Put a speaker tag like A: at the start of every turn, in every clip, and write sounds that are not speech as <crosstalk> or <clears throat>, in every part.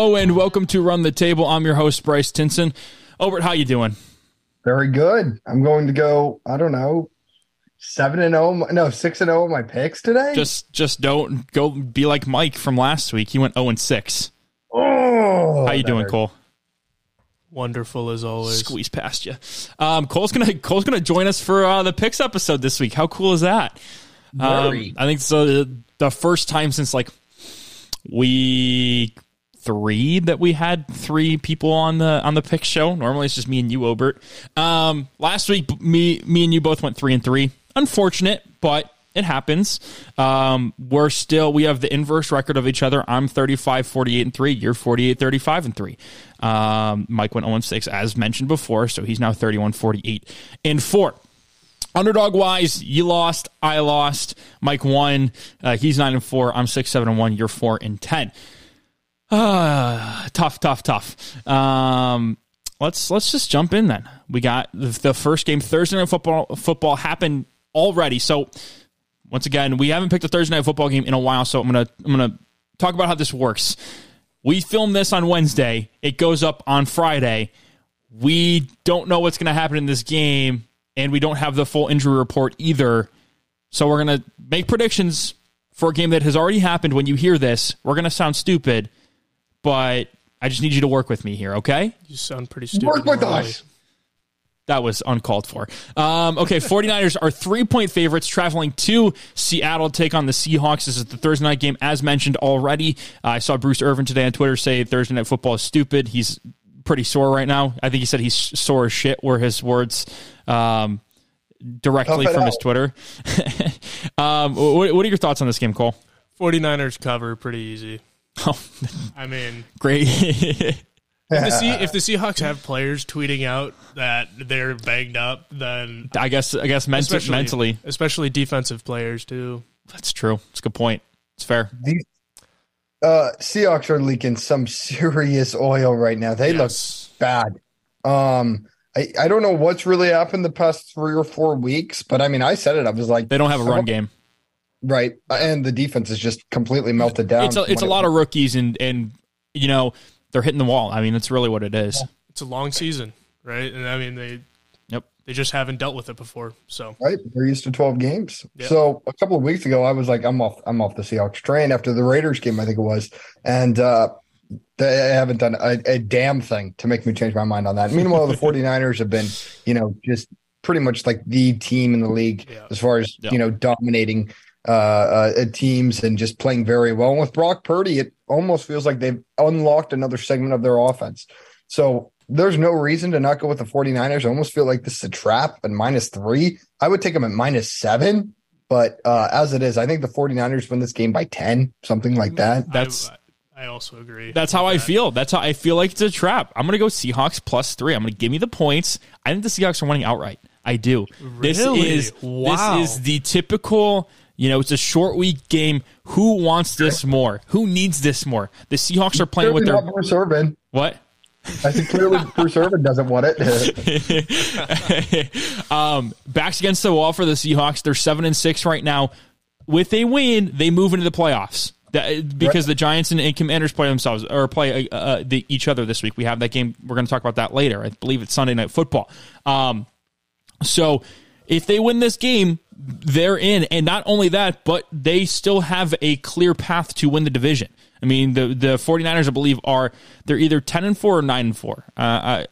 A: Hello and welcome to Run the Table. I'm your host Bryce Tinson. Obert, how you doing?
B: Very good. I'm going to go. I don't know, seven and zero. No, six and zero my picks today.
A: Just, just don't go be like Mike from last week. He went zero and six.
B: oh,
A: How you doing,
B: hurt.
A: Cole?
C: Wonderful as always.
A: Squeeze past you. Um, Cole's gonna Cole's gonna join us for uh, the picks episode this week. How cool is that? Um,
B: Very.
A: I think it's uh, the first time since like week three that we had three people on the on the pick show. Normally it's just me and you, Obert. Um, last week, me me and you both went three and three. Unfortunate, but it happens. Um, we're still we have the inverse record of each other. I'm 35 48 and 3, you're 48 35 and 3. Um, Mike went 0 6 as mentioned before, so he's now 31 48 and 4. Underdog wise, you lost, I lost, Mike won. Uh, he's 9 and 4, I'm 6 7 and 1, you're 4 and 10. Uh, tough, tough, tough. Um, let's let's just jump in then. We got the first game Thursday night football football happened already. So once again, we haven't picked a Thursday night football game in a while. So I'm gonna I'm gonna talk about how this works. We film this on Wednesday. It goes up on Friday. We don't know what's going to happen in this game, and we don't have the full injury report either. So we're going to make predictions for a game that has already happened when you hear this. We're going to sound stupid but I just need you to work with me here, okay?
C: You sound pretty stupid.
B: Work with us.
A: That was uncalled for. Um, okay, <laughs> 49ers are three point favorites traveling to Seattle to take on the Seahawks. This is the Thursday night game, as mentioned already. Uh, I saw Bruce Irvin today on Twitter say Thursday night football is stupid. He's pretty sore right now. I think he said he's sore as shit, were his words um, directly
B: Tough it
A: from his. Twitter. <laughs> um, what, what are your thoughts on this game, Cole?
C: 49ers cover pretty easy.
A: Oh, <laughs>
C: I mean,
A: great.
C: if the, Se- if the Seahawks have players tweeting out that they're banged up, then
A: I guess I guess ment-
C: especially,
A: mentally,
C: especially defensive players too.
A: that's true. It's a good point. It's fair.
B: These uh, Seahawks are leaking some serious oil right now. They
C: Yes.
B: look bad. Um, I, I don't know what's really happened the past three or four weeks, but I mean, I said it. I was like,
A: They don't have a run game.
B: Right, and the defense is just completely melted down.
A: it's a, it's a lot of rookies and and you know they're hitting the wall. I mean, that's really what it is.
C: It's a long season, right? And I mean, they
A: Yep.
C: they just haven't dealt with it before. So
B: right. They're used to twelve games.
C: Yeah.
B: So a couple of weeks ago, I was like, I'm off. I'm off the Seahawks train after the Raiders game. I think it was, and uh, they haven't done a, a damn thing to make me change my mind on that. <laughs> Meanwhile, the 49ers have been, you know, just pretty much like the team in the league
C: Yeah.
B: as far as
A: Yeah.
B: you know dominating uh, uh, teams and just playing very well. And with Brock Purdy, it almost feels like they've unlocked another segment of their offense. So there's no reason to not go with the 49ers. I almost feel like this is a trap at minus three. I would take them at minus seven. But uh, as it is, I think the 49ers win this game by 10, something like that.
A: That's-
C: I, I also agree.
A: That's how
C: with
A: I feel. That's how I feel like it's a trap. I'm gonna go Seahawks plus three. I'm gonna give me the points. I think the Seahawks are winning outright. I do. This is
C: Wow.
A: this is the typical. You know, it's a short week game. Who wants this more? Who needs this more? The Seahawks are playing with their
B: Bruce Irvin.
A: what?
B: I think clearly <laughs> Bruce Irvin doesn't want it. <laughs>
A: um, backs against the wall for the Seahawks. They're seven and six right now. With a win, they move into the playoffs. That, because the Giants and, and Commanders play themselves or play uh, uh, the, each other this week. We have that game. We're going to talk about that later. I believe it's Sunday Night Football. Um, so if they win this game, they're in. And not only that, but they still have a clear path to win the division. I mean, the the 49ers, I believe, are they're either 10 and 4 or 9 and 4. Uh, I,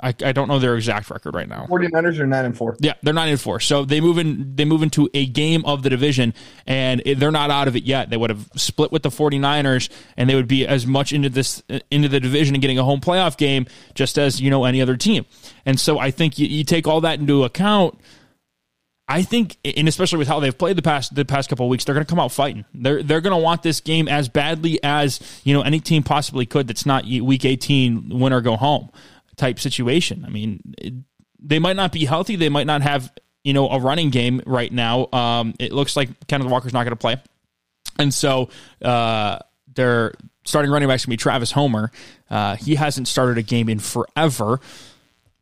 A: I I don't know their exact record right now.
B: 49ers are 9 and 4.
A: Yeah, they're nine and four. So they move in. They move into a game of the division, and they're not out of it yet. They would have split with the 49ers, and they would be as much into this into the division and getting a home playoff game, just as you know any other team. And so I think you, you take all that into account. I think, and especially with how they've played the past the past couple of weeks, they're going to come out fighting. They're they're going to want this game as badly as you know any team possibly could. That's not week eighteen win or go home type situation. I mean, it, they might not be healthy. They might not have you know a running game right now. Um, it looks like Kenneth Walker's not going to play, and so uh, their starting running back's going to be Travis Homer. Uh, he hasn't started a game in forever.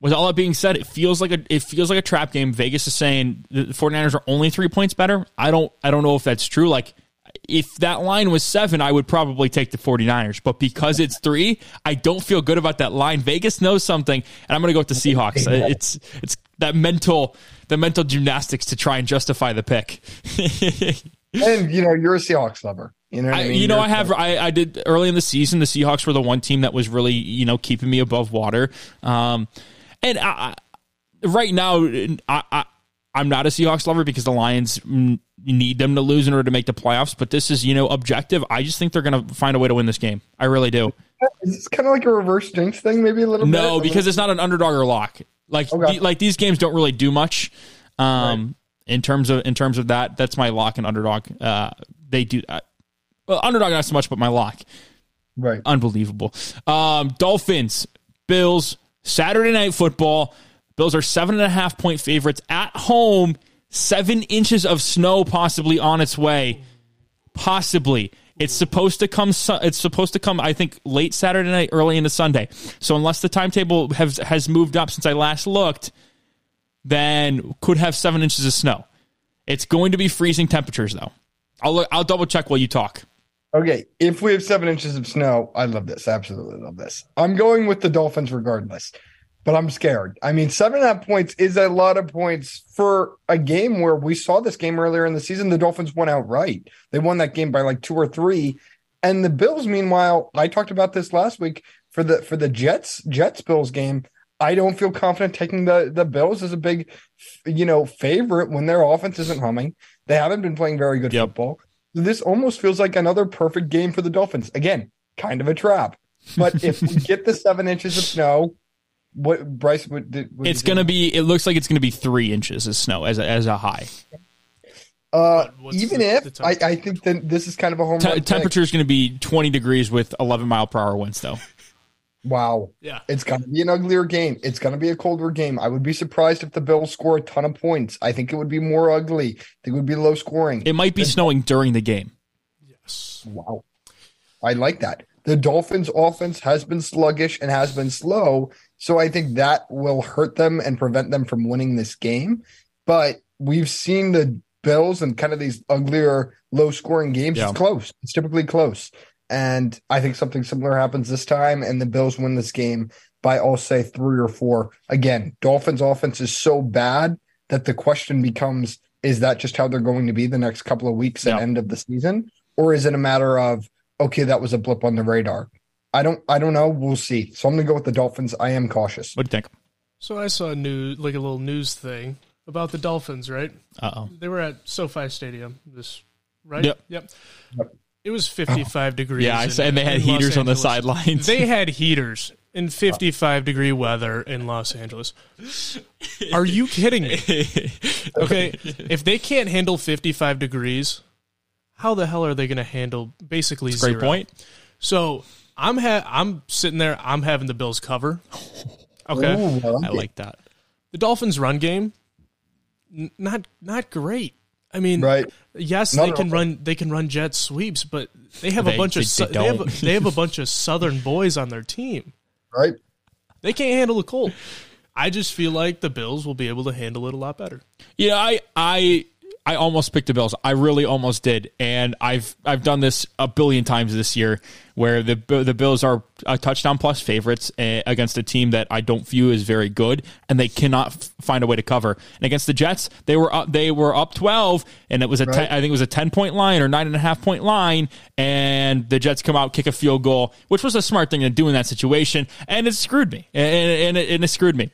A: With all that being said, it feels like a it feels like a trap game. Vegas is saying the 49ers are only three points better. I don't I don't know if that's true. Like if that line was seven, I would probably take the 49ers. But because it's three, I don't feel good about that line. Vegas knows something, and I'm going to go with the Seahawks. It's it's that mental the mental gymnastics to try and justify the pick. <laughs>
B: and you know, you're a Seahawks lover. You know,
A: I,
B: I mean?
A: you know,
B: You're-
A: I have. I, I did early in the season. The Seahawks were the one team that was really, you know, keeping me above water. Um, and I, I, right now, I, I, I'm not a Seahawks lover because the Lions need them to lose in order to make the playoffs. But this is, you know, objective. I just think they're going to find a way to win this game. I really do.
B: Is this kind of like a reverse jinx thing, maybe a little bit?
A: No, because it's not an underdog or lock. Like,
B: Okay.
A: the- like these games don't really do much. Um, in terms of in terms of that, that's my lock and underdog. Uh, they do that. Well, underdog not so much, but my lock.
B: right.
A: unbelievable. Um, Dolphins, Bills, Saturday night football. Bills are seven and a half point favorites at home. Seven inches of snow possibly on its way. Possibly. It's supposed to come. It's supposed to come. I think late Saturday night, early into Sunday. So unless the timetable has has moved up since I last looked, then could have seven inches of snow. It's going to be freezing temperatures though. I'll I'll double check while you talk.
B: Okay, if we have seven inches of snow, I love this. Absolutely love this. I'm going with the Dolphins regardless, but I'm scared. I mean, seven and a half points is a lot of points for a game where we saw this game earlier in the season. The Dolphins won outright. They won that game by like two or three. And the Bills, meanwhile, I talked about this last week for the for the Jets Jets Bills game. I don't feel confident taking the the Bills as a big, you know, favorite when their offense isn't humming. They haven't been playing very good
A: Yep.
B: football. This almost feels like another perfect game for the Dolphins. Again, kind of a trap. But if we <laughs> get the seven inches of snow, what Bryce would, did, would
A: It's going to be. It looks like it's going to be three inches of snow as a, as a high.
B: Uh, even
C: the-
B: if
C: the
B: I. I think that this is kind of a home
A: Te-
B: run pick.
A: temperature is going to be 20 degrees with 11 mile per hour winds, though.
B: Wow,
C: Yeah.
B: it's going to be an uglier game. It's going to be a colder game. I would be surprised if the Bills score a ton of points. I think it would be more ugly. I think it would be low scoring.
A: It might be snowing during the game.
C: Yes.
B: Wow. I like that. The Dolphins' offense has been sluggish and has been slow. So I think that will hurt them and prevent them from winning this game. But we've seen the Bills and kind of these uglier, low scoring games.
A: Yeah.
B: It's close. It's typically close. And I think something similar happens this time, and the Bills win this game by, I'll say, three or four. Again, Dolphins' offense is so bad that the question becomes is that just how they're going to be the next couple of weeks and
A: Yeah.
B: end of the season? Or is it a matter of, okay, that was a blip on the radar? I don't I don't know. We'll see. So I'm gonna go with the Dolphins. I am cautious.
A: What do you think?
C: So I saw a new like a little news thing about the Dolphins, right?
A: Uh oh.
C: They were at SoFi Stadium. This, right?
A: Yep.
C: Yep.
B: Yep.
C: It was 55 degrees.
A: Yeah,
C: in-
A: and they had heaters on the sidelines.
C: They had heaters in uh. 55 degree weather in Los Angeles. Are you kidding me? <laughs> Okay, if they can't handle 55 degrees, how the hell are they going to handle basically
A: Great
C: zero?
A: point.
C: So I'm ha- I'm sitting there. I'm having the Bills cover. Okay,
B: Ooh, I like
A: I like that.
C: the Dolphins' run game, n- not not great. I mean,
B: Right.
C: yes,
B: Not
C: they can run they can run jet sweeps, but they have
A: They-
C: a bunch
A: they-
C: of
A: they
C: they, have, they have a <laughs> bunch of Southern boys on their team.
B: Right.
C: They can't handle the cold. I just feel like the Bills will be able to handle it a lot better.
A: Yeah, I I I almost picked the Bills. I really almost did, and I've I've done this a billion times this year, where the the Bills are a touchdown plus favorites uh, against a team that I don't view as very good, and they cannot f- find a way to cover. And against the Jets, they were up they were up twelve, and it was a ten, I think it was a ten point line or nine and a half point line, and the Jets come out kick a field goal, which was a smart thing to do in that situation, and it screwed me, and and it, and it screwed me.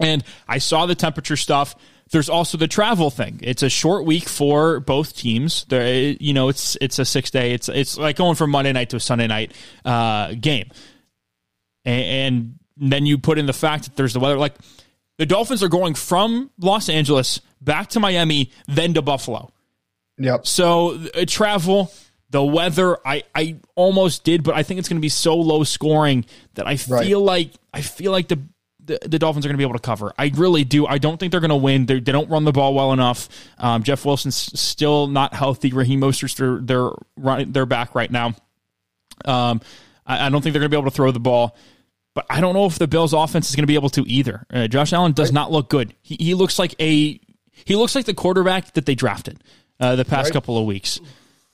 A: And I saw the temperature stuff. There's also the travel thing. It's a short week for both teams. There, you know, it's it's a six day. It's it's like going from Monday night to a Sunday night uh, game, and, and then you put in the fact that there's the weather. Like the Dolphins are going from Los Angeles back to Miami, then to Buffalo.
B: Yep.
A: So uh, travel, the weather, I, I almost did, but I think it's going to be so low scoring that I
B: Right.
A: feel like I feel like the, the the Dolphins are going to be able to cover. I really do. I don't think they're going to win. They're, they don't run the ball well enough. Um, Jeff Wilson's still not healthy. Raheem Mostert's their they're running they're back right now. Um, I, I don't think they're going to be able to throw the ball. But I don't know if the Bills' offense is going to be able to either. Uh, Josh Allen does not look good. He, he looks like a he looks like the quarterback that they drafted uh, the past
B: Right.
A: couple of weeks.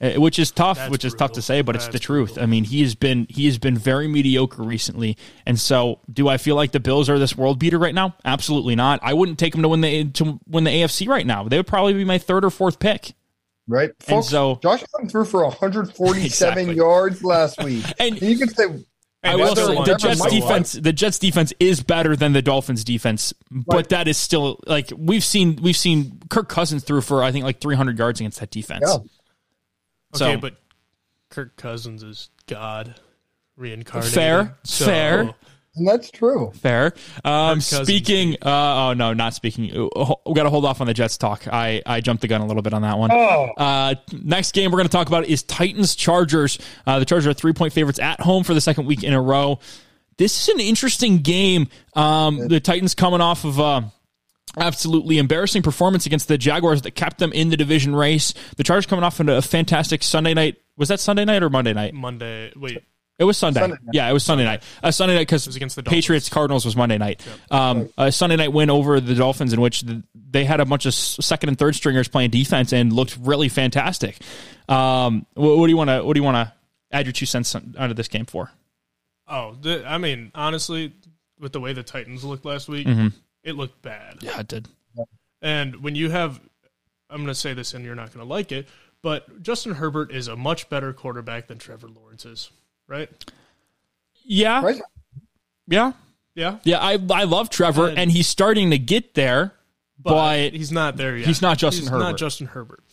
A: Uh, which is tough,
C: That's
A: which is tough to say, but it's the truth.
C: brutal.
A: I mean, he has been he has been very mediocre recently, and so do I feel like the Bills are this world beater right now? Absolutely not. I wouldn't take them to win the to win the AFC right now. They would probably be my third or fourth pick.
B: Right, folks.
A: so-
B: Josh Allen threw for <laughs> 147
A: Exactly.
B: yards last week,
A: And- <laughs>
B: and you can say
A: I
C: Hey,
A: will say
C: the
A: the. Jets defense. The Jets defense is better than the Dolphins defense, but
B: Right.
A: that is still like we've seen. We've seen Kirk Cousins threw for I think like 300 yards against that defense.
B: Yeah.
A: So
C: Okay, but Kirk Cousins is God reincarnated.
A: Fair,
C: So-
A: fair.
B: and that's true.
A: fair. Um, speaking. Uh, oh no, not speaking. Uh, We got to hold off on the Jets talk. I I jumped the gun a little bit on that one.
B: Oh,
A: Uh, next game we're going to talk about is Titans Chargers. Uh, the Chargers are three point favorites at home for the second week in a row. This is an interesting game. Um, the Titans coming off of uh, absolutely embarrassing performance against the Jaguars that kept them in the division race. The Chargers coming off into a fantastic Sunday night. Was that Sunday night or Monday night?
C: Monday. Wait,
A: It was Sunday.
B: Sunday night.
A: Yeah, it was Sunday night. Uh, Sunday night because
C: was against the Dolphins.
A: Patriots Cardinals was Monday night. Um, a Sunday night win over the Dolphins in which the, they had a bunch of second and third stringers playing defense and looked really fantastic. Um, what, what do you want to What do you want to add your two cents on- onto this game for?
C: Oh, the, I mean, honestly, with the way the Titans looked last week, it looked bad.
A: Yeah, it did.
C: And when you have, I'm going to say this and you're not going to like it, but Justin Herbert is a much better quarterback than Trevor Lawrence is, right?
A: Yeah,
B: right.
A: yeah,
C: Yeah.
A: yeah. I I love Trevor,
C: And-
A: and he's starting to get there,
C: But,
A: but,
C: he's not there yet.
A: he's not Justin
C: He's
A: Herbert.
C: not Justin Herbert.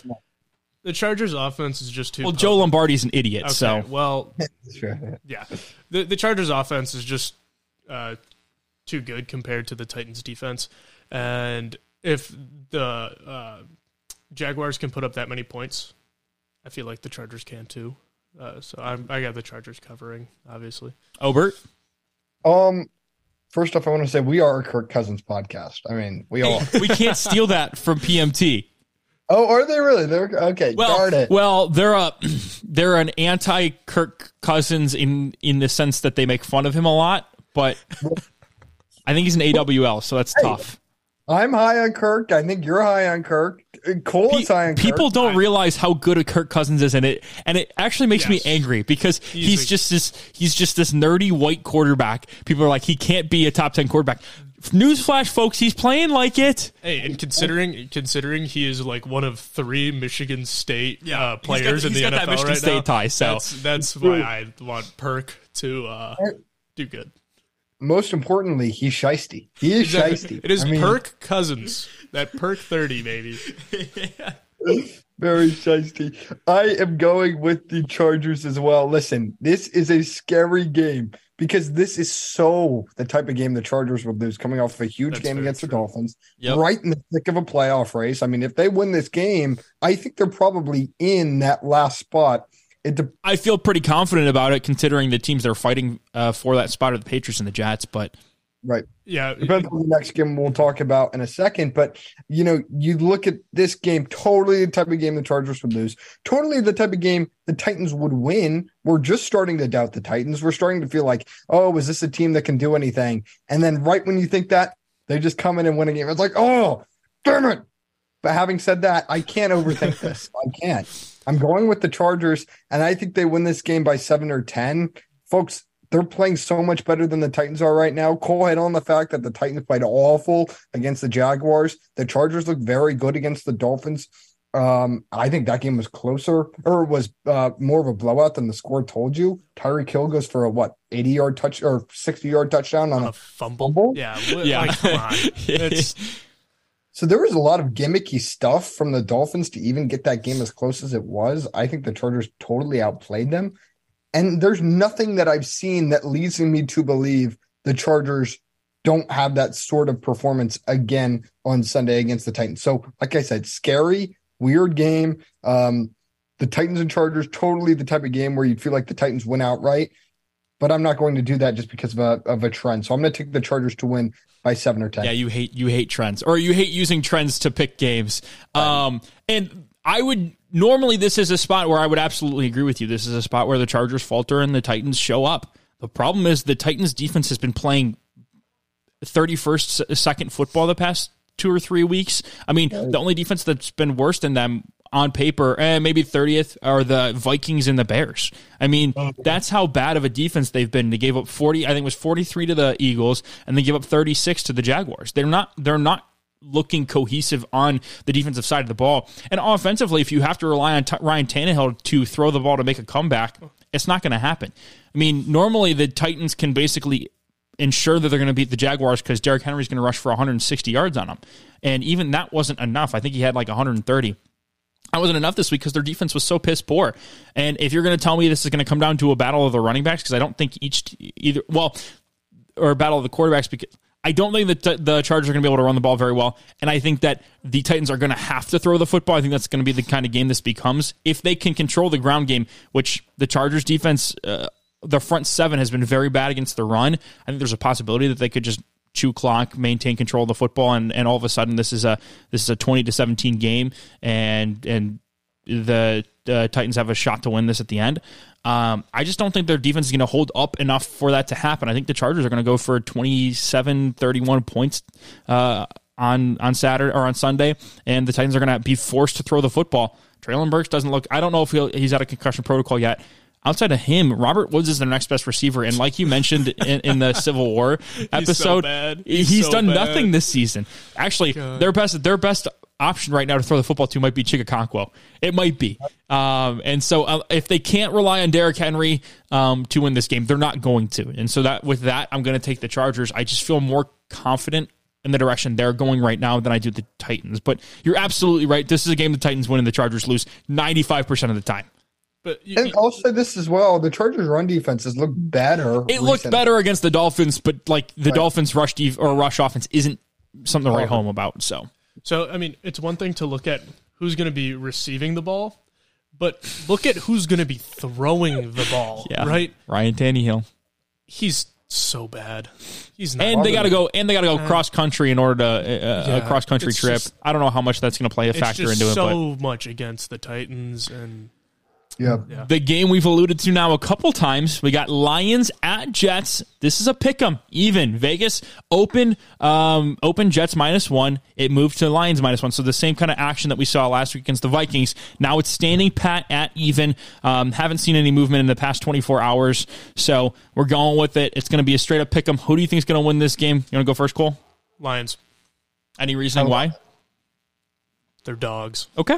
C: The Chargers' offense is just too.
A: well, Joe Lombardi's an idiot.
C: Okay,
A: So
C: well, <laughs>
B: Sure.
C: yeah, the the Chargers' offense is just uh, too good compared to the Titans' defense, and if the uh, Jaguars can put up that many points, I feel like the Chargers can too. Uh, so I'm, I got the Chargers covering, obviously.
A: Obert,
B: Um, first off, I want to say we are a Kirk Cousins podcast. I mean, we all. <laughs>
A: we can't steal that from PMT.
B: oh, are they really? They're okay.
A: Well,
B: darn it.
A: well, they're a <clears throat> they're an anti Kirk Cousins in in the sense that they make fun of him a lot, but I think he's an AWL, so that's tough.
B: I'm high on Kirk. I think you're high on Kirk. Cole
A: Pe-
B: is high on Kirk.
A: people
B: Kirk.
A: don't realize how good a Kirk Cousins is, and it and it actually makes
C: Yes.
A: me angry because he's,
C: a-
A: just this he's just this nerdy white quarterback. People are like he can't be a top ten quarterback. Newsflash, folks, he's playing like it.
C: Hey, and considering considering he is like one of three Michigan State
A: Yeah,
C: uh,
A: he's
C: players
A: got-
C: in the
A: got
C: NFL
A: that Michigan
C: right
A: State
C: now,
A: tie, so-
C: that's that's why I want Perk to uh, do good.
B: Most importantly, he's shisty. He is shisty.
C: It is
B: I mean,
C: Perk Cousins. That Perk thirty, baby. <laughs>
B: Very shisty. I am going with the Chargers as well. Listen, this is a scary game because this is so the type of game the Chargers would lose coming off of a huge
C: That's
B: game against the. Dolphins,
A: Yep.
B: right in the thick of a playoff race. I mean, if they win this game, I think they're probably in that last spot. It de-
A: I feel pretty confident about it, considering the teams that are fighting uh, for that spot are the Patriots and the Jets. But
B: right.
C: Yeah,
B: Depends on the next game we'll talk about in a second. But you know, you look at this game, totally the type of game the Chargers would lose, totally the type of game the Titans would win. We're just starting to doubt the Titans. We're starting to feel like, oh, is this a team that can do anything? And then right when you think that, they just come in and win a game. It's like, oh, damn it. But having said that, I can't overthink this. I can't. I'm going with the Chargers, and I think they win this game by seven or ten. Folks, they're playing so much better than the Titans are right now. Cole hit on the fact that the Titans played awful against the Jaguars. The Chargers look very good against the Dolphins. Um, I think that game was closer or was uh, more of a blowout than the score told you. Tyreek Hill goes for a what 80 yard touch or 60 yard touchdown on
C: a
B: a
C: fumble.
B: fumble?
C: Yeah, <laughs>
A: Yeah.
C: like, come on. <laughs> It's
B: So there was a lot of gimmicky stuff from the Dolphins to even get that game as close as it was. I think the Chargers totally outplayed them. And there's nothing that I've seen that leads me to believe the Chargers don't have that sort of performance again on Sunday against the Titans. So, like I said, scary, weird game. Um, the Titans and Chargers, totally the type of game where you'd feel like the Titans win outright. But I'm not going to do that just because of a of a trend. So I'm going to take the Chargers to win by seven or ten.
A: Yeah, you hate you hate trends, or you hate using trends to pick games. Um, and I would normally this is a spot where I would absolutely agree with you. This is a spot where the Chargers falter and the Titans show up. The problem is the Titans defense has been playing thirty first second football the past two or three weeks. I mean, the only defense that's been worse than them on paper, and maybe 30th are the Vikings and the Bears. I mean, oh, that's how bad of a defense they've been. They gave up 40, I think it was 43 to the Eagles, and they gave up 36 to the Jaguars. They're not, they're not looking cohesive on the defensive side of the ball. And offensively, if you have to rely on T- Ryan Tannehill to throw the ball to make a comeback, it's not going to happen. I mean, normally the Titans can basically ensure that they're going to beat the Jaguars because Derrick Henry's going to rush for 160 yards on them. And even that wasn't enough. I think he had like 130. That wasn't enough this week because their defense was so piss poor. And if you're going to tell me this is going to come down to a battle of the running backs, because I don't think each either well, or a battle of the quarterbacks, because I don't think that the Chargers are going to be able to run the ball very well, and I think that the Titans are going to have to throw the football. I think that's going to be the kind of game this becomes if they can control the ground game, which the Chargers defense. Uh, the front seven has been very bad against the run. I think there's a possibility that they could just chew clock, maintain control of the football, and, and all of a sudden this is a this is a twenty to seventeen game, and and the uh, Titans have a shot to win this at the end. Um, I just don't think their defense is going to hold up enough for that to happen. I think the Chargers are going to go for 27, 31 points uh, on on Saturday or on Sunday, and the Titans are going to be forced to throw the football. Treylon Burks doesn't look. I don't know if he's out of concussion protocol yet outside of him, Robert Woods is their next best receiver. And like you mentioned in, in the Civil War episode, <laughs>
C: he's,
A: so he's
C: so
A: done
C: bad.
A: nothing this season. Actually,
C: God.
A: their best their best option right now to throw the football to might be Chig Okonkwo. It might be. Um, and so uh, if they can't rely on Derrick Henry um, to win this game, they're not going to. And so that with that, I'm going to take the Chargers. I just feel more confident in the direction they're going right now than I do the Titans. But you're absolutely right. This is a game the Titans win and the Chargers lose 95% of the time.
C: But you,
B: And I'll say this as well: the Chargers' run defenses look better.
A: It looked better against the Dolphins, but like the
B: Right.
A: Dolphins rush def- or rush offense isn't something to write home about. So
C: So, I mean, it's one thing to look at who's going to be receiving the ball, but look at who's going to be throwing the ball,
A: yeah,
C: right?
A: Ryan Tannehill,
C: He's so bad. He's not.
A: and they got to go and they got to go cross country in order to uh,
C: Yeah,
A: a cross country trip.
C: just-
A: I don't know how much that's going to play a factor
C: just
A: into it, but
C: so much against the Titans, and
B: Yeah.
C: Yeah.
A: the game we've alluded to now a couple times. We got Lions at Jets. This is a pick 'em. Even Vegas open um, open Jets minus one. It moved to Lions minus one. So the same kind of action that we saw last week against the Vikings. Now it's standing pat at even. Um, haven't seen any movement in the past 24 hours. So we're going with it. It's going to be a straight up pick 'em. Who do you think is going to win this game? You want to go first, Cole?
C: Lions,
A: Any reasoning why?
C: they're dogs.
A: Okay,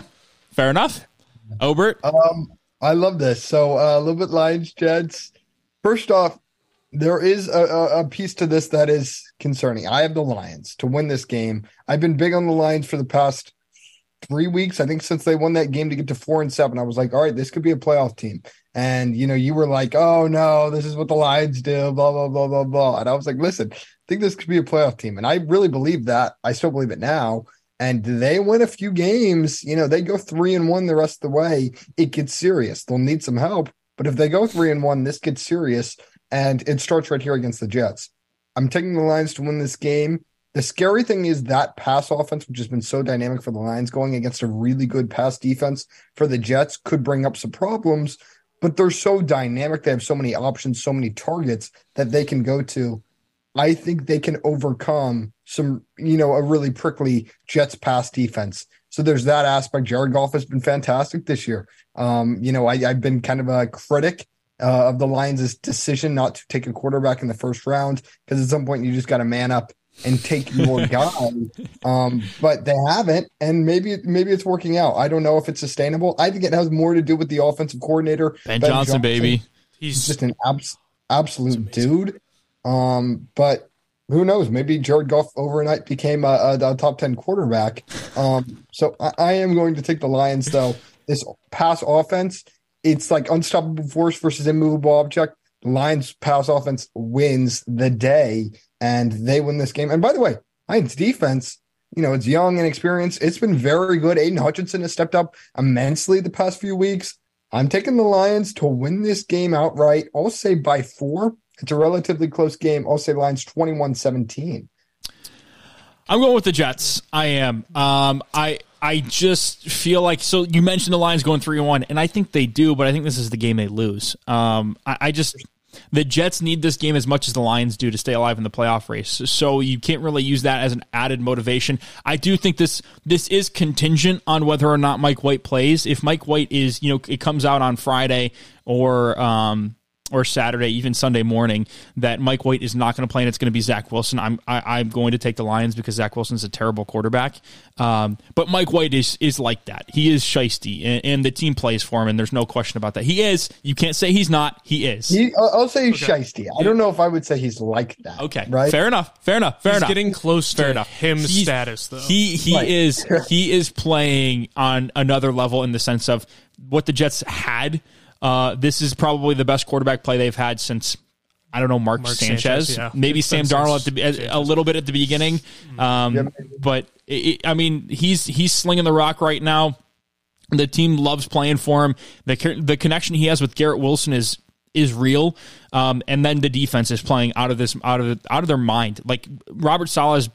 A: fair enough. Obert,
B: Um, I love this. So uh, a little bit Lions Jets. First off, there is a, a, piece to this that is concerning. I have the Lions to win this game. I've been big on the Lions for the past three weeks. I think since they won that game to get to four and seven, I was like, all right, this could be a playoff team. And you know, you were like, oh no, this is what the Lions do, blah blah blah blah blah. And I was like, listen, I think this could be a playoff team, and I really believe that. I still believe it now. And they win a few games, you know, they go three and one the rest of the way. It gets serious. They'll need some help, but if they go three and one, this gets serious. And it starts right here against the Jets. I'm taking the Lions to win this game. The scary thing is that pass offense, which has been so dynamic for the Lions, going against a really good pass defense for the Jets could bring up some problems, but they're so dynamic. They have so many options, so many targets that they can go to. I think they can overcome some, you know, a really prickly Jets pass defense. So there's that aspect. Jared Goff has been fantastic this year. Um, you know, I, I've been kind of a critic uh, of the Lions' decision not to take a quarterback in the first round because at some point you just got to man up and take your <laughs> guy. Um, but they haven't, and maybe maybe it's working out. I don't know if it's sustainable. I think it has more to do with the offensive coordinator,
A: Ben, Johnson, baby.
B: He's
C: He's
B: just an abs- absolute dude. Um, but who knows? Maybe Jared Goff overnight became a, a, a top ten quarterback. Um, so I, I am going to take the Lions though. <laughs> This pass offense, it's like unstoppable force versus immovable object. The Lions pass offense wins the day, and they win this game. And by the way, Lions defense, you know, it's young and experienced. It's been very good. Aidan Hutchinson has stepped up immensely the past few weeks. I'm taking the Lions to win this game outright. I'll say by four. It's a relatively close game. I'll say Lions 21 17.
A: I'm going with the Jets. I am. Um, I I just feel like so. You mentioned the Lions going three one, and I think they do, but I think this is the game they lose. Um, I, I just the Jets need this game as much as the Lions do to stay alive in the playoff race. So you can't really use that as an added motivation. I do think this this is contingent on whether or not Mike White plays. If Mike White is, you know, it comes out on Friday or um or Saturday, even Sunday morning, that Mike White is not going to play and it's going to be Zach Wilson. I'm I, am i am going to take the Lions because Zach Wilson's a terrible quarterback. Um, but Mike White is is like that. He is shisty, and, and, the team plays for him, and there's no question about that. He is. You can't say he's not. He is.
B: He, I'll say he's okay. shisty. I don't know if I would say he's like that.
A: Okay,
B: right?
A: Fair enough. Fair enough. Fair enough.
C: he's
A: enough.
C: Getting close fair to enough. him he's, status though.
A: He he right. is <laughs> he is playing on another level in the sense of what the Jets had uh, this is probably the best quarterback play they've had since I don't know Mark, Mark Sanchez, Sanchez yeah. maybe Sam Darnold at the, a little bit at the beginning, mm-hmm. um, but it, I mean he's he's slinging the rock right now. The team loves playing for him. the The connection he has with Garrett Wilson is is real, um, and then the defense is playing out of this out of out of their mind. Like Robert Saleh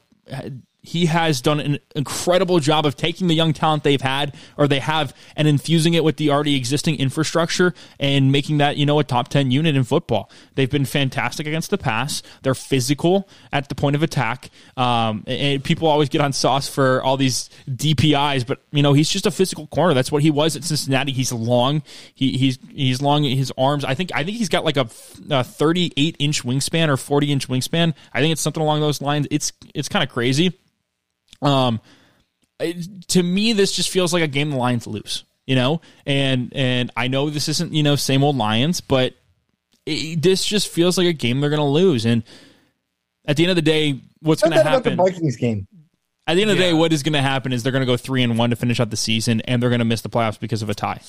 A: he has done an incredible job of taking the young talent they've had or they have and infusing it with the already existing infrastructure and making that you know a top 10 unit in football. They've been fantastic against the pass. They're physical at the point of attack. Um, and people always get on sauce for all these dpis but you know he's just a physical corner. That's what he was at cincinnati. He's long. He, he's he's long in his arms. I think i think he's got like a, a 38 inch wingspan or 40 inch wingspan. I think it's something along those lines. It's it's kind of crazy um, to me, this just feels like a game the Lions lose. You know, and and I know this isn't you know same old Lions, but it, this just feels like a game they're going to lose. And at the end of the day, what's going to happen?
B: About the Vikings game.
A: At the end of the day, what is going to happen is they're going to go three and one to finish out the season, and they're going to miss the playoffs because of a tie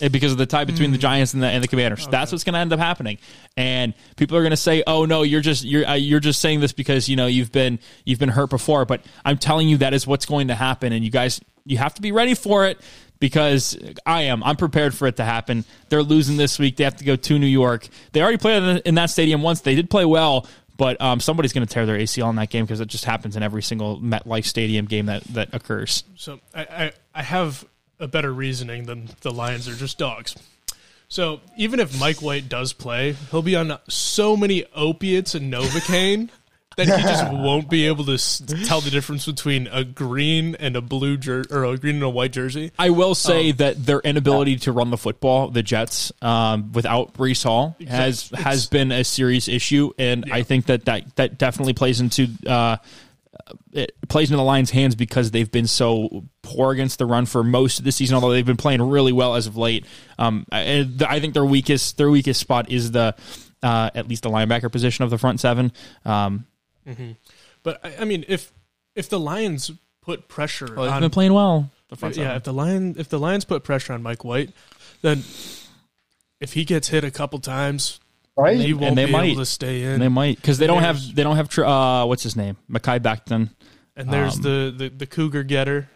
A: because of the tie between mm. the Giants and the and the Commanders. Okay. That's what's going to end up happening. And people are going to say, "Oh no, you're just you're uh, you're just saying this because you know you've been you've been hurt before." But I'm telling you that is what's going to happen, and you guys you have to be ready for it because I am. I'm prepared for it to happen. They're losing this week. They have to go to New York. They already played in that stadium once. They did play well, but um, somebody's going to tear their ACL in that game because it just happens in every single MetLife Stadium game that that occurs.
C: So I, I, I have a better reasoning than the Lions are just dogs. So even if Mike White does play, he'll be on so many opiates and Novocaine <laughs> that he just won't be able to tell the difference between a green and a blue jersey or a green and a white jersey.
A: I will say um, that their inability to run the football, the Jets, um, without Breece Hall, has has been a serious issue, and yeah. I think that, that that definitely plays into uh, it plays into the Lions' hands because they've been so poor against the run for most of the season. Although they've been playing really well as of late, um, I, I, think their weakest their weakest spot is the uh, at least the linebacker position of the front seven. Um,
C: mm-hmm. But I, I, mean, if if the Lions put pressure,
A: well, they've on, been playing well.
C: The front yeah, seven. if the lion if the Lions put pressure on Mike White, then if he gets hit a couple times,
B: right?
C: He won't
A: and they
C: be
A: might.
C: able to stay in.
A: And they might because they don't have they don't have uh, what's his name Mekhi Becton.
C: And there's um, the, the the Cougar getter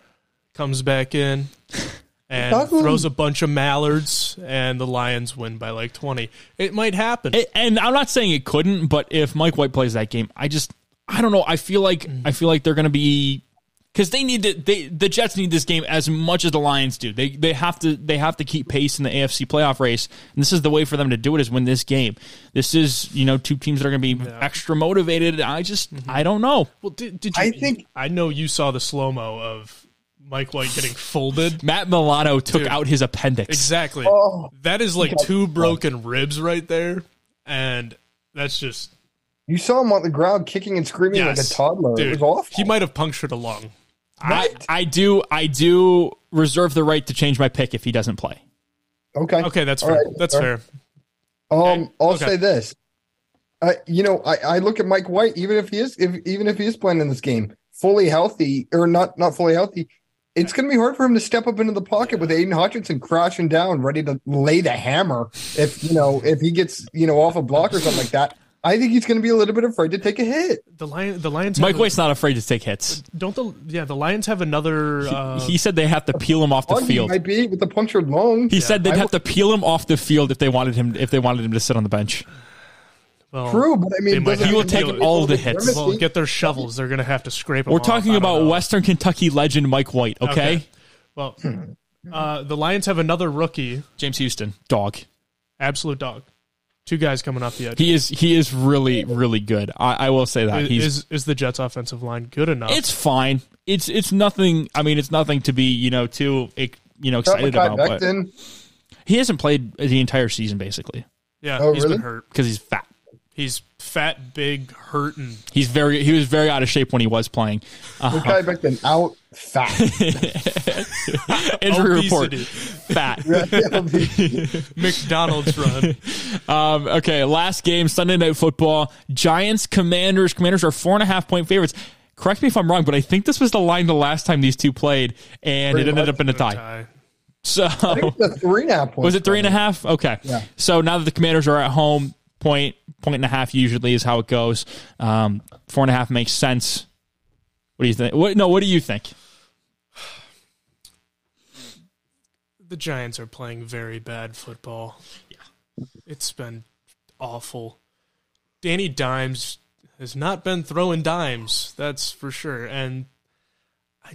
C: comes back in <laughs> and throws a bunch of mallards, and the Lions win by like twenty. It might happen.
A: It, and I'm not saying it couldn't, but if Mike White plays that game, I just I don't know. I feel like mm. I feel like they're going to be because they need to. They the Jets need this game as much as the Lions do. They they have to they have to keep pace in the AFC playoff race, and this is the way for them to do it is win this game. This is you know two teams that are going to be yeah. extra motivated. I just mm-hmm. I don't know.
C: Well, did, did you? I think I know you saw the slow mo of Mike White getting folded. <laughs>
A: Matt Milano took Dude, out his appendix.
C: Exactly. Oh, that is like two broken ribs right there, and that's just.
B: You saw him on the ground kicking and screaming yes. like a toddler. Dude, it was awful.
C: He might have punctured a lung.
A: I, I do I do reserve the right to change my pick if he doesn't play.
B: Okay.
C: Okay, that's fair. Right, that's fair. fair.
B: Um, okay. I'll okay. say this. Uh, you know, I, I look at Mike White, even if he is, if even if he is playing in this game fully healthy or not, not fully healthy, it's going to be hard for him to step up into the pocket with Aidan Hutchinson crashing down, ready to lay the hammer. If you know, if he gets you know off a block or something like that, I think he's going to be a little bit afraid to take a hit.
C: The lion, the Lions.
A: Mike White's not afraid to take hits.
C: Don't the yeah the Lions have another? Uh,
A: he, he, said they have to peel him off the field.
B: Might be with the punctured lung.
A: He yeah. said they'd I have to peel him off the field if they wanted him if they wanted him to sit on the bench.
B: Well, True, but I mean,
A: he will take all the hits.
C: Well, get their shovels. They're going to have to scrape.
A: We're talking about Western Kentucky legend Mike White. Okay. okay.
C: Well, uh, the Lions have another rookie,
A: James Houston, dog,
C: absolute dog. Two guys coming off the edge.
A: He is he is really really good. I, I will say that
C: is,
A: he's
C: is is the Jets' offensive line good enough?
A: it's fine. It's it's nothing. I mean, it's nothing to be you know too you know excited about. But
B: Becton.
A: he hasn't played the entire season basically
C: yeah,
B: Oh,
C: he's
B: really?
C: been hurt.
A: because he's fat.
C: He's fat, big, hurt, and
A: He's very he was very out of shape when he was playing. Uh,
B: Mekhi Becton out fat. <laughs>
A: injury report fat. <laughs> <laughs>
C: McDonald's run.
A: Um, okay, last game Sunday night football. Giants Commanders. Commanders are four and a half point favorites. Correct me if I'm wrong, but I think this was the line the last time these two played, and
B: Pretty
A: it ended up in a tie.
C: Tie.
A: So
B: It's a three and a half points.
A: was it three and a half? Okay.
B: Yeah.
A: So now that the Commanders are at home, point point and a half usually is how it goes. Um, four and a half makes sense. What do you think? What, no, what do you think?
C: The Giants are playing very bad football. Yeah. It's been awful. Danny Dimes has not been throwing dimes, that's for sure. And I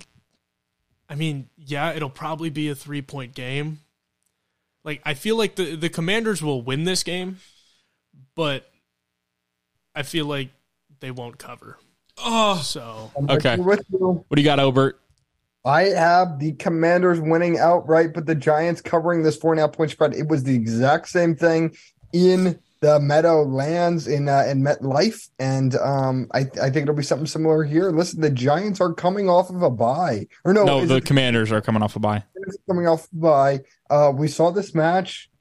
C: I mean, yeah, it'll probably be a 3-point game. Like I feel like the the Commanders will win this game, but I feel like they won't cover. Oh, so
A: Okay.
B: with you.
A: What do you got, Obert?
B: I have the Commanders winning outright, but the Giants covering this four and a half point spread. It was the exact same thing in the Meadowlands in uh, in MetLife, and um, I I think it'll be something similar here. Listen, the Giants are coming off of a bye, or no,
A: No, the
B: it
A: Commanders are coming off a bye.
B: Coming off a bye. Uh, we saw this match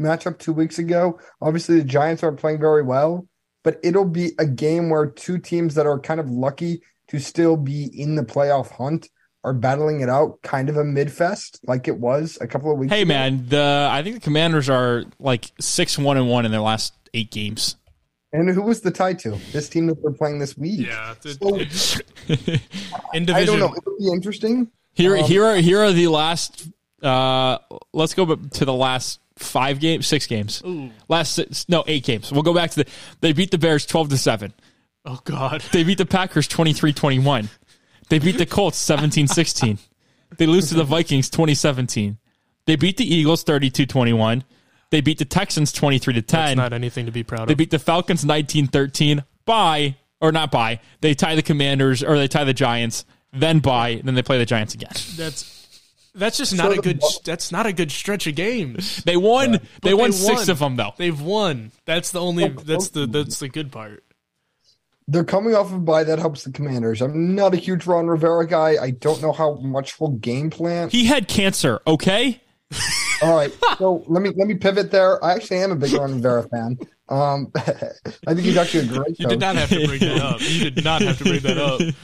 B: matchup two weeks ago. Obviously, the Giants aren't playing very well, but it'll be a game where two teams that are kind of lucky to still be in the playoff hunt are battling it out, kind of a midfest like it was a couple of weeks.
A: Hey
B: ago.
A: man, the I think the Commanders are like six one and one in their last eight games.
B: And who was the tie to? This team that they're playing this week.
C: yeah, the,
B: So, <laughs>
C: in
B: I don't know. It'll be interesting.
A: Here,
B: Um,
A: here are here are the last. Uh, let's go to the last five games, six games.
C: Ooh.
A: Last six, no eight games. We'll go back to the. They beat the Bears twelve to seven.
C: Oh god.
A: They beat the Packers 23-21. They beat the Colts 17-16. They lose to the Vikings 2017. They beat the Eagles 32-21. They beat the Texans 23 to 10.
C: That's not anything to be proud
A: They
C: of.
A: beat the Falcons 19-13 by or not by. They tie the Commanders or they tie the Giants, then by, then they play the Giants again.
C: That's that's just not
B: So
C: a good.
B: the-
C: That's not a good stretch of games.
A: They won. they won
C: they
A: six
C: won.
A: of them though.
C: They've won. That's the only. That's the that's the good part.
B: They're coming off of a bye that helps the Commanders. I'm not a huge Ron Rivera guy. I don't know how much he'll game plan.
A: He had cancer. Okay. <laughs>
B: All right, so let me let me pivot there. I actually am a big Ron Rivera fan. Um, <laughs> I think he's actually a great
C: You
B: coach.
C: did not have to bring that up. You did not have to bring that up. <laughs>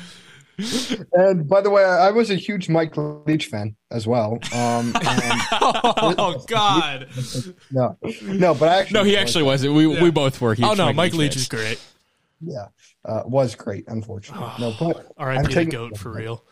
B: And by the way, I was a huge Mike Leach fan as well. Um, <laughs> and
C: Oh God.
B: no, no, but I actually
A: No, he actually wasn't. We we both were. huge
C: Oh no,
A: Mike
C: Mike
A: Leach
C: Leach
A: fans.
C: is great.
B: yeah uh, was great. Unfortunately, no, but I'm
C: R.I.P. the
B: taking
C: goat for real.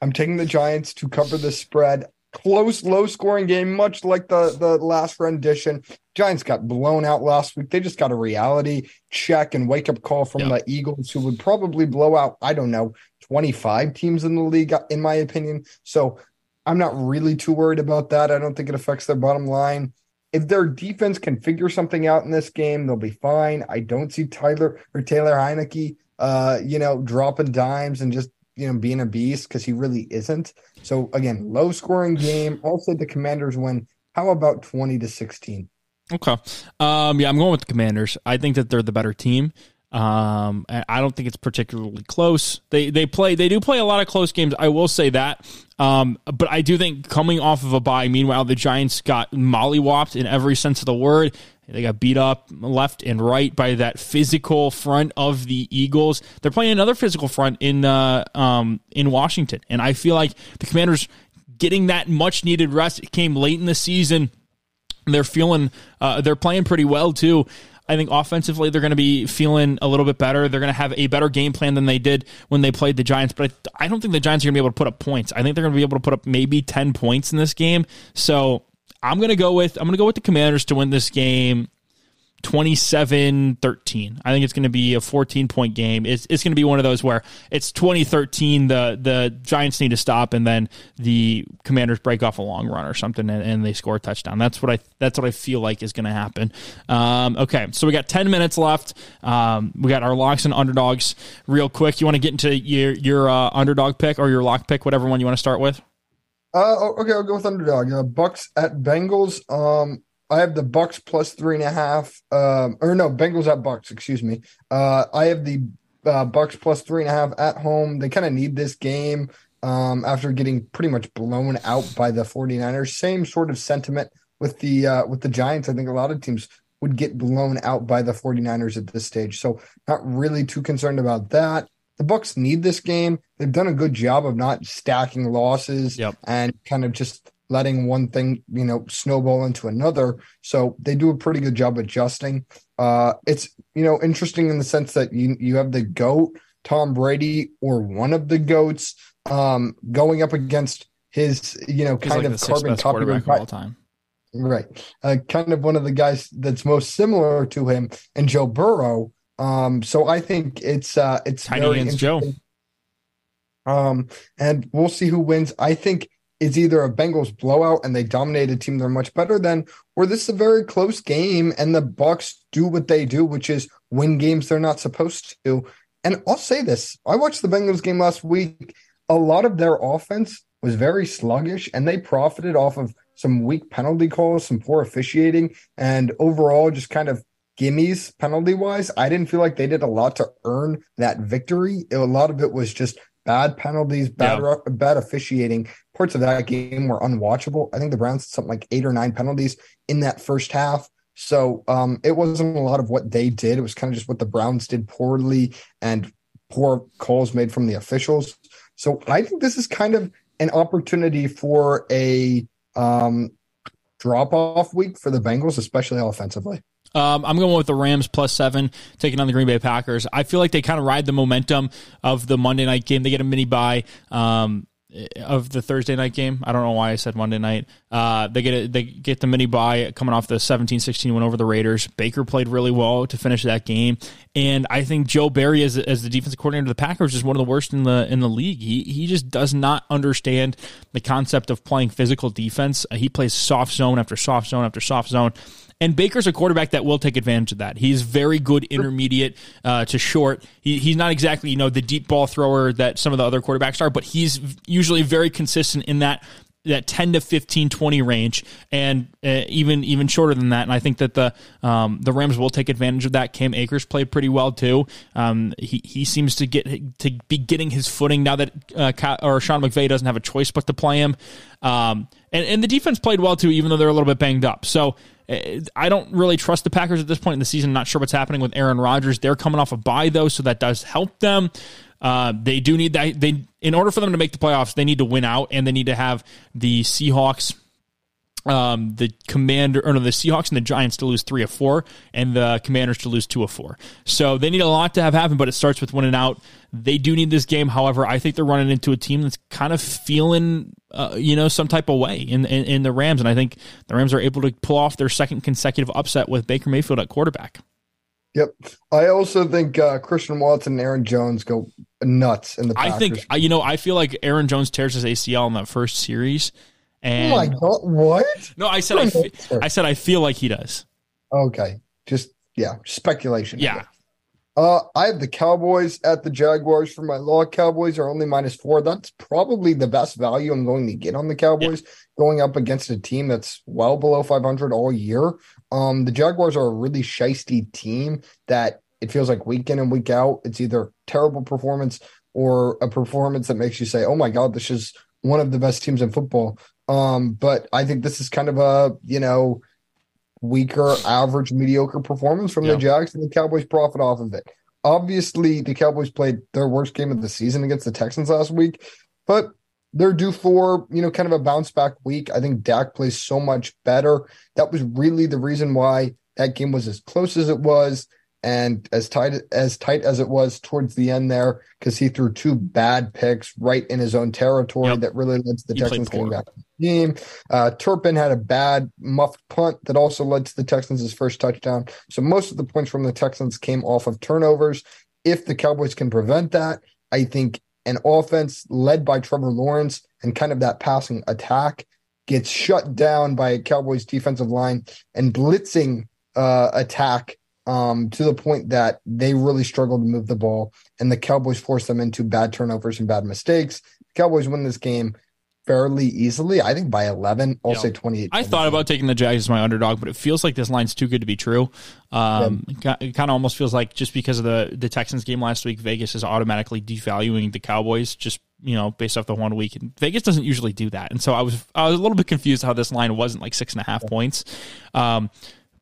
B: I'm taking the Giants to cover the spread. Close, low scoring game, much like the the last rendition. Giants got blown out last week. They just got a reality check and wake up call from
A: Yeah.
B: the Eagles, who would probably blow out. I don't know, 25 teams in the league, in my opinion. So I'm not really too worried about that. I don't think it affects their bottom line. If their defense can figure something out in this game, they'll be fine. I don't see Tyler or Taylor Heinicke, uh, you know, dropping dimes and just you know being a beast because he really isn't. So again, low scoring game. I'll the Commanders win. How about 20 to 16?
A: Okay. Um, yeah, I'm going with the Commanders. I think that they're the better team. Um, I don't think it's particularly close. They they play they do play a lot of close games. I will say that. Um, but I do think coming off of a bye, meanwhile the Giants got mollywopped in every sense of the word. They got beat up left and right by that physical front of the Eagles. They're playing another physical front in uh, um, in Washington, and I feel like the Commanders getting that much needed rest. It came late in the season. They're feeling, uh, they're playing pretty well too. I think offensively they're going to be feeling a little bit better. They're going to have a better game plan than they did when they played the Giants. But I, I don't think the Giants are going to be able to put up points. I think they're going to be able to put up maybe ten points in this game. So I'm going to go with I'm going to go with the Commanders to win this game, 27 13. I think it's going to be a 14 point game. It's, it's going to be one of those where it's 2013, the, the Giants need to stop, and then the Commanders break off a long run or something and, and they score a touchdown. That's what I, that's what I feel like is going to happen. Um, okay, so we got 10 minutes left. Um, we got our locks and underdogs real quick. You want to get into your, your uh, underdog pick or your lock pick, whatever one you want to start with?
B: Uh, okay, I'll go with underdog. Uh, Bucks at Bengals. Um, I have the Bucks plus three and a half. Um, or no, Bengals at Bucks. Excuse me. Uh, I have the uh, Bucks plus three and a half at home. They kind of need this game um, after getting pretty much blown out by the 49ers. Same sort of sentiment with the uh, with the Giants. I think a lot of teams would get blown out by the 49ers at this stage. So not really too concerned about that. The Bucks need this game. They've done a good job of not stacking losses
A: yep.
B: and kind of just letting one thing, you know, snowball into another. So they do a pretty good job adjusting. Uh, it's you know interesting in the sense that you you have the goat Tom Brady or one of the goats um, going up against his you know kind
A: like
B: of carbon copy
A: of all time.
B: Right, uh, kind of one of the guys that's most similar to him and Joe Burrow. Um, so I think it's uh, it's
A: tiny hands Joe.
B: Um, and we'll see who wins. I think it's either a Bengals blowout and they dominate a team they're much better than, or this is a very close game and the Bucks do what they do, which is win games they're not supposed to. And I'll say this: I watched the Bengals game last week. A lot of their offense was very sluggish, and they profited off of some weak penalty calls, some poor officiating, and overall just kind of gimmies penalty wise. I didn't feel like they did a lot to earn that victory. A lot of it was just bad penalties, bad yeah. bad officiating. Parts of that game were unwatchable. I think the Browns had something like eight or nine penalties in that first half. So um, it wasn't a lot of what they did. It was kind of just what the Browns did poorly and poor calls made from the officials. So I think this is kind of an opportunity for a um, drop off week for the Bengals, especially offensively.
A: Um, I'm going with the Rams plus seven, taking on the Green Bay Packers. I feel like they kind of ride the momentum of the Monday night game. They get a mini bye Um, of the Thursday night game. I don't know why I said Monday night. Uh, they get a, they get the mini bye coming off the 17-16 win over the Raiders. Baker played really well to finish that game, and I think Joe Barry as, as the defensive coordinator of the Packers is one of the worst in the in the league. He he just does not understand the concept of playing physical defense. Uh, he plays soft zone after soft zone after soft zone. And Baker's a quarterback that will take advantage of that. He's very good intermediate uh, to short. He, he's not exactly you know the deep ball thrower that some of the other quarterbacks are, but he's usually very consistent in that that 10 to 15 20 range and uh, even even shorter than that. And i think that the um, the rams will take advantage of that. Cam akers played pretty well too. Um, he, he seems to get to be getting his footing now that uh, or sean mcvay doesn't have a choice but to play him. Um, and, and the defense played well too even though they're a little bit banged up. So I don't really trust the Packers at this point in the season. Not sure what's happening with Aaron Rodgers. They're coming off a bye though, so that does help them. Uh, they do need that. They in order for them to make the playoffs, they need to win out, and they need to have the Seahawks um, the commander or no, the Seahawks and the Giants to lose three of four, and the Commanders to lose two of four. So they need a lot to have happen, but it starts with winning out. They do need this game. However, I think they're running into a team that's kind of feeling, uh, you know, some type of way in, in, in the Rams, and I think the Rams are able to pull off their second consecutive upset with Baker Mayfield at quarterback.
B: Yep, I also think uh, Christian Watson and Aaron Jones go nuts in the. Packers.
A: I think you know I feel like Aaron Jones tears his ACL in that first series and
B: oh my god, what?
A: No, I said I, fe- I said I feel like he does.
B: Okay, just yeah, speculation.
A: Yeah.
B: Uh, I have the Cowboys at the Jaguars for my law. Cowboys are only minus four. That's probably the best value I'm going to get on the Cowboys yeah. going up against a team that's well below 500 all year. Um, the Jaguars are a really shisty team that it feels like week in and week out. It's either terrible performance or a performance that makes you say, "Oh my god, this is one of the best teams in football." Um, but I think this is kind of a, you know, weaker, average, mediocre performance from yeah. the Jags, and the Cowboys profit off of it. Obviously, the Cowboys played their worst game of the season against the Texans last week, but they're due for, you know, kind of a bounce back week. I think Dak plays so much better. That was really the reason why that game was as close as it was and as tight as tight as it was towards the end there, because he threw two bad picks right in his own territory yep. that really led to the he Texans getting back. Game. Uh, Turpin had a bad muffed punt that also led to the Texans' first touchdown. So most of the points from the Texans came off of turnovers. If the Cowboys can prevent that, I think an offense led by Trevor Lawrence and kind of that passing attack gets shut down by a Cowboys defensive line and blitzing uh, attack um, to the point that they really struggle to move the ball, and the Cowboys force them into bad turnovers and bad mistakes. Cowboys win this game fairly easily. I think by 11. I'll say 28.
A: I thought about taking the Jags as my underdog, but it feels like this line's too good to be true. Um, yeah. It kind of almost feels like just because of the, the Texans game last week, Vegas is automatically devaluing the Cowboys just you know based off the one week. And Vegas doesn't usually do that, and so I was I was a little bit confused how this line wasn't like six and a half points. Um,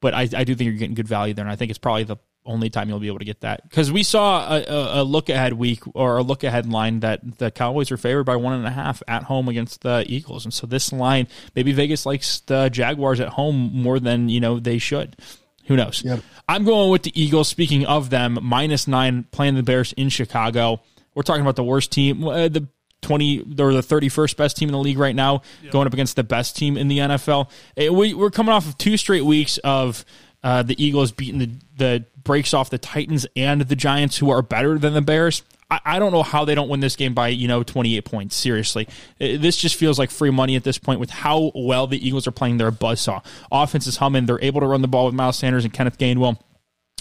A: but I, I do think you're getting good value there, and I think it's probably the only time you'll be able to get that because we saw a, a, look ahead week or a look ahead line that the Cowboys are favored by one and a half at home against the Eagles, and so this line maybe Vegas likes the Jaguars at home more than you know they should. Who knows? Yep. I'm going with the Eagles. Speaking of them, minus nine playing the Bears in Chicago. We're talking about the worst team, uh, the 20 or the 31st best team in the league right now, yep. going up against the best team in the NFL. Uh, we, are coming off of two straight weeks of uh, the Eagles beating the, the breaks off the Titans and the Giants, who are better than the Bears. I, don't know how they don't win this game by you know 28 points. Seriously, uh, this just feels like free money at this point with how well the Eagles are playing their buzzsaw. Offense is humming. They're able to run the ball with Miles Sanders and Kenneth Gainwell.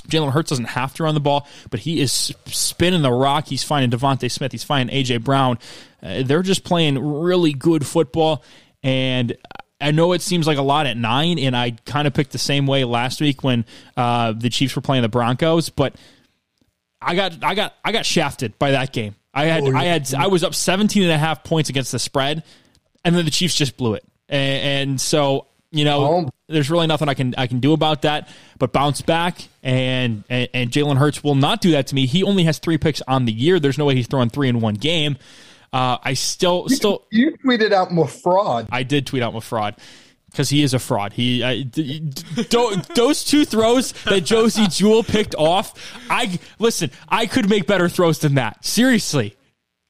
A: Jalen Hurts doesn't have to run the ball, but he is spinning the rock. He's finding DeVonta Smith. He's finding AJ Brown. Uh, they're just playing really good football, and I know it seems like a lot at nine, and I kind of picked the same way last week when uh, the Chiefs were playing the Broncos, but I got I got I got shafted by that game. I had oh, yeah. I had I was up 17 and a half points against the spread, and then the Chiefs just blew it, and, and so you know, oh. there's really nothing I can I can do about that. But bounce back, and and, and Jalen Hurts will not do that to me. He only has three picks on the year. There's no way he's throwing three in one game. Uh, I still
B: you,
A: still
B: you tweeted out my fraud.
A: I did tweet out my fraud because he is a fraud. He d- d- those two throws that Josey Jewell picked off. I listen. I could make better throws than that. Seriously,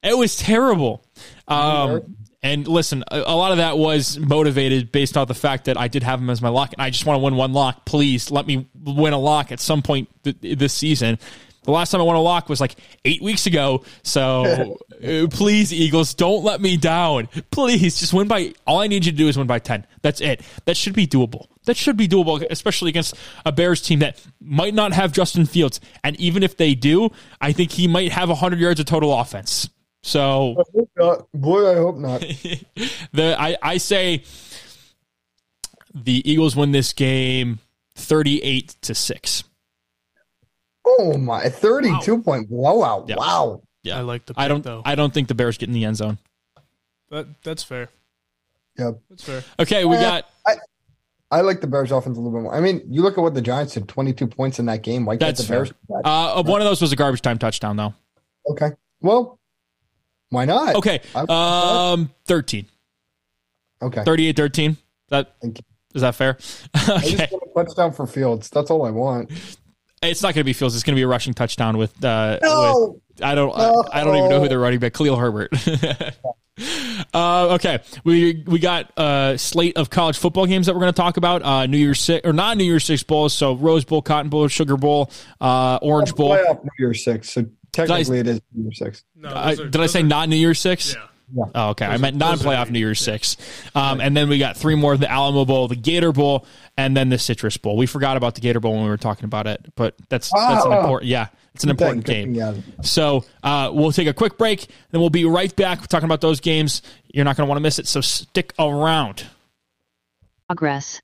A: it was terrible. Um, and listen, a, a, lot of that was motivated based off the fact that I did have him as my lock, and I just want to win one lock. Please let me win a lock at some point th- this season. The last time I won a lock was like eight weeks ago. So <laughs> uh, please, Eagles, don't let me down. Please, just win by. All I need you to do is win by ten. That's it. That should be doable. That should be doable, especially against a Bears team that might not have Justin Fields. And even if they do, I think he might have hundred yards of total offense. So,
B: I boy, I hope not. <laughs>
A: the I, I say the Eagles win this game thirty-eight to six.
B: Oh my, thirty-two wow. point blowout! Yeah. Wow.
A: Yeah,
C: I like the.
A: Pick, I don't.
C: Though.
A: I don't think the Bears get in the end zone.
C: That that's fair.
B: Yep,
C: that's fair.
A: Okay, we uh, got.
B: I, I like the Bears offense a little bit more. I mean, you look at what the Giants did: twenty-two points in that game. Why can't the Bears?
A: Uh, one of those was a garbage time touchdown, though.
B: Okay. Well, why not?
A: Okay. Um, 13.
B: Okay.
A: 38 13. That is that fair?
B: okay. <laughs> I just want a touchdown for Fields. That's all I want.
A: It's not going to be Fields. It's going to be a rushing touchdown with. Uh, no. With, I don't. No. I, I, don't even know who they're running back. Khalil Herbert. <laughs> uh, okay, we we got a slate of college football games that we're going to talk about. Uh, New Year's Six or not New Year's Six bowls. So Rose Bowl, Cotton Bowl, Sugar Bowl, uh, Orange Bowl.
B: Playoff New Year's Six. So Technically, I, it is New Year's Six.
A: No, are, did I say are, not New Year's Six? Yeah. Yeah. Oh, okay. Those I meant non-playoff New Year's. Six, um, right. and then we got three more: the Alamo Bowl, the Gator Bowl, and then the Citrus Bowl. We forgot about the Gator Bowl when we were talking about it, but that's oh, that's an important. Yeah, it's an important game. So uh, we'll take a quick break, then we'll be right back talking about those games. You're not going to want to miss it, so stick around.
D: Progress.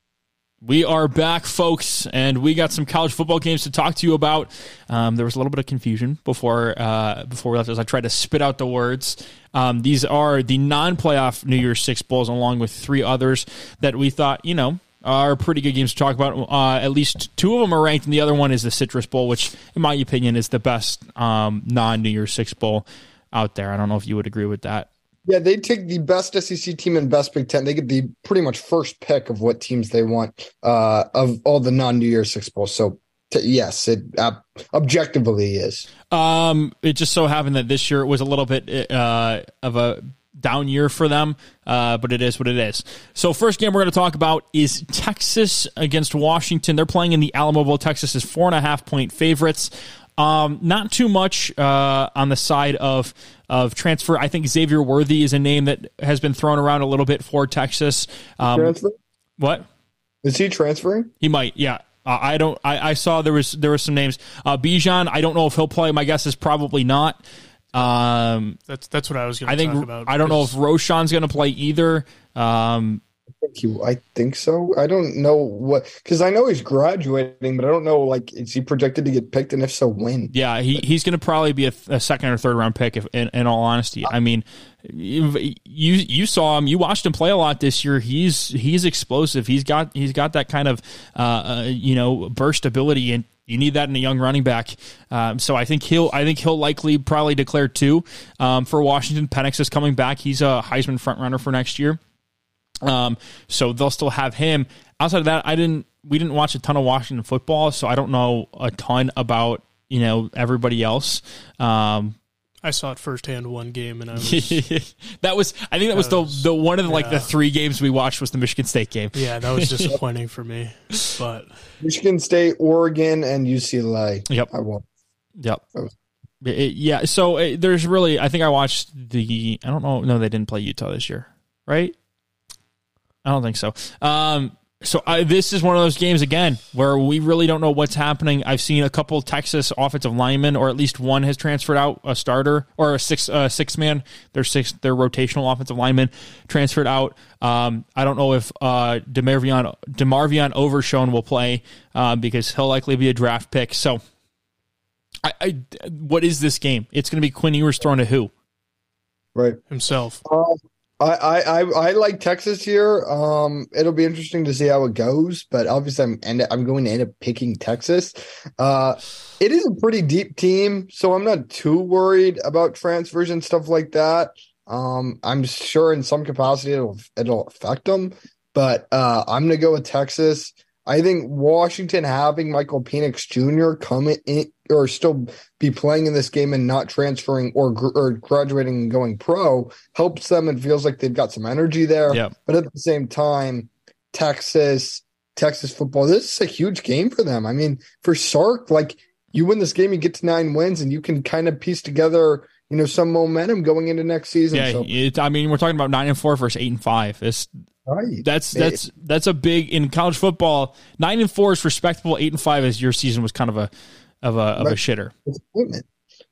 A: We are back, folks, and we got some college football games to talk to you about. Um, there was a little bit of confusion before uh, before we left as I tried to spit out the words. Um, these are the non-playoff New Year's Six bowls, along with three others that we thought, you know, are pretty good games to talk about. Uh, at least two of them are ranked, and the other one is the Citrus Bowl, which, in my opinion, is the best um, non-New Year's Six bowl out there. I don't know if you would agree with that.
B: Yeah, they take the best SEC team and best Big Ten. They get the pretty much first pick of what teams they want uh, of all the non New Year's Six bowls. So yes, it uh, objectively is.
A: Um, it just so happened that this year it was a little bit uh, of a down year for them, uh, but it is what it is. So, first game we're going to talk about is Texas against Washington. They're playing in the Alamo Bowl. Texas is four and a half point favorites. Um, not too much uh, on the side of of transfer. I think Xavier Worthy is a name that has been thrown around a little bit for Texas. Um, what?
B: Is he transferring?
A: He might, yeah. Uh, I don't. I, I saw there was there were some names. Uh, Bijan. I don't know if he'll play. My guess is probably not. Um,
C: That's that's what I was going
A: I
C: to talk
A: think
C: about.
A: I don't know if Roschon's going to play either. Um,
B: I think he, I think so. I don't know what because I know he's graduating, but I don't know like is he projected to get picked, and if so, when?
A: yeah, he, he's going to probably be a, a second or third round pick. If in, in all honesty, I mean, you you saw him, you watched him play a lot this year. He's he's explosive. He's got he's got that kind of uh, uh you know burst ability and. You need that in a young running back, um, so I think he'll. I think he'll likely probably declare two um, for Washington. Penix is coming back. He's a Heisman front runner for next year. Um, so they'll still have him. Outside of that, I didn't. We didn't watch a ton of Washington football, so I don't know a ton about you know everybody else. Um,
C: I saw it firsthand one game, and I <laughs> was
A: that was. I think that was
C: That
A: the
C: was-
A: the one of the, like the three games we watched was the Michigan State game.
C: yeah, that was <laughs> disappointing for me. But
B: Michigan State, Oregon, and UCLA.
A: Yep.
B: I won't.
A: Yep.
B: That was-
A: It- yeah. So uh, there's really. I think I watched the. I don't know. No, they didn't play Utah this year, right? I don't think so. Um. So I, this is one of those games again where we really don't know what's happening. I've seen a couple Texas offensive linemen, or at least one has transferred out, a starter or a six uh, six man. Their six their rotational offensive lineman transferred out. Um, I don't know if uh, Demarvion Demarvion Overshown will play uh, because he'll likely be a draft pick. So I, I what is this game? It's going to be Quinn Ewers thrown to who?
B: Right.
C: himself,
B: Uh, I, I, I, like Texas here. Um, it'll be interesting to see how it goes, but obviously I'm end I'm going to end up picking Texas. Uh, it is a pretty deep team, so I'm not too worried about transfers and stuff like that. Um, I'm sure in some capacity it'll it'll affect them, but uh, I'm gonna go with Texas. I think Washington having Michael Penix Jr. come in or still be playing in this game and not transferring or gr- or graduating and going pro helps them. It feels like they've got some energy there.
A: Yeah.
B: But at the same time, Texas, Texas football, this is a huge game for them. I mean, for Sark, like you win this game, you get to nine wins, and you can kind of piece together, you know, some momentum going into next season.
A: Yeah,
B: so,
A: it, I mean we're talking about nine and four versus eight and five. It's
B: right.
A: that's that's that's a big in college football. Nine and four is respectable. Eight and five is your season was kind of a of a of a shitter.
B: disappointment.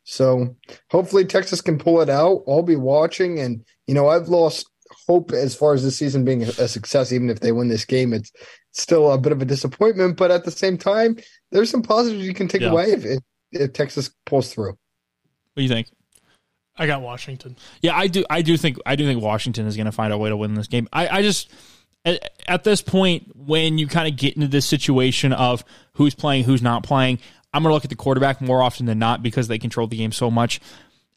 B: So hopefully Texas can pull it out. I'll be watching, and you know I've lost hope as far as this season being a a success. Even if they win this game, it's still a bit of a disappointment. But at the same time, there's some positives you can take
A: Yeah.
B: away if, if, if Texas pulls through.
A: What do you think?
C: I got Washington.
A: Yeah, I do. I do think. I do think Washington is going to find a way to win this game. I, I just at, at this point, when you kind of get into this situation of who's playing, who's not playing, I'm going to look at the quarterback more often than not because they control the game so much.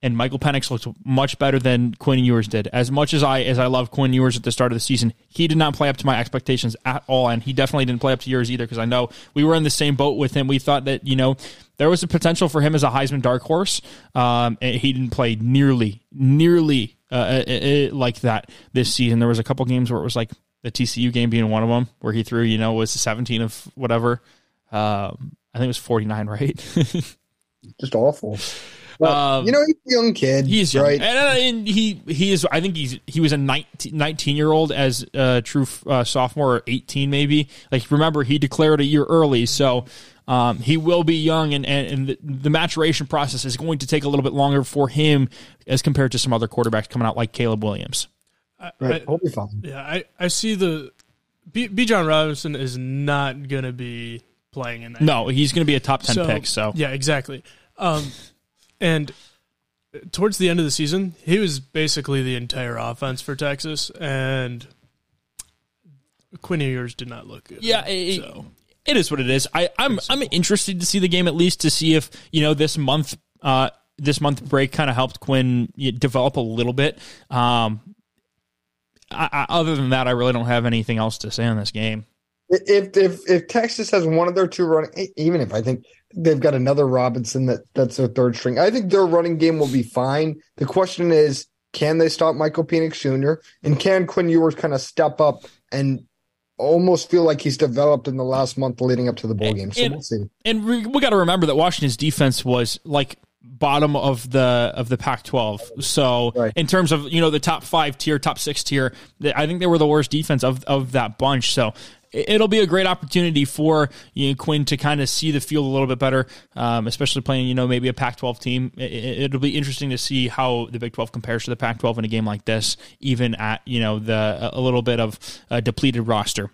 A: And Michael Penix looks much better than Quinn Ewers did. As much as I as I love Quinn Ewers at the start of the season, he did not play up to my expectations at all, and he definitely didn't play up to yours either. Because I know we were in the same boat with him. We thought that you know there was a potential for him as a Heisman dark horse. Um, he didn't play nearly nearly uh, uh, uh, like that this season. There was a couple games where it was like the TCU game being one of them, where he threw you know was 17 of whatever. Um, I think it was 49, right? <laughs>
B: Just awful. But,
A: Um,
B: you know, he's a young kid.
A: He's young.
B: right.
A: and, uh, and he he is. I think he's he was a 19, year old as a true uh, sophomore, or eighteen maybe. Like remember, he declared a year early, so um, he will be young, and and, and the, the maturation process is going to take a little bit longer for him as compared to some other quarterbacks coming out like Caleb Williams.
C: I,
B: Right.
C: I,
B: He'll be fine.
C: yeah, I, I see the B. Bijan Robinson is not going to be playing in that.
A: No, he's going to be a top ten
C: So-
A: pick. So
C: yeah, exactly. Um, and towards the end of the season, he was basically the entire offense for Texas, and Quinn Ewers did not look good.
A: Yeah, it-
C: so
A: it is what it is. I, I'm I'm interested to see the game at least to see if you know this month uh this month break kind of helped Quinn develop a little bit. Um, I, I, other than that, I really don't have anything else to say on this game.
B: If if if Texas has one of their two running, even if I think they've got another Robinson that that's their third string, I think their running game will be fine. The question is, Can they stop Michael Penix Jr. and can Quinn Ewers kind of step up and almost feel like he's developed in the last month leading up to the bowl game? So
A: And-
B: we'll see.
A: And we, we got to remember that Washington's defense was like bottom of the of the Pac-12. So
B: Right.
A: in terms of you know the top five tier, top six tier, I think they were the worst defense of of that bunch. So it'll be a great opportunity for you know, Quinn to kind of see the field a little bit better, um, especially playing you know maybe a Pac-12 team. It, it'll be interesting to see how the Big 12 compares to the Pac-12 in a game like this, even at you know the a little bit of a depleted roster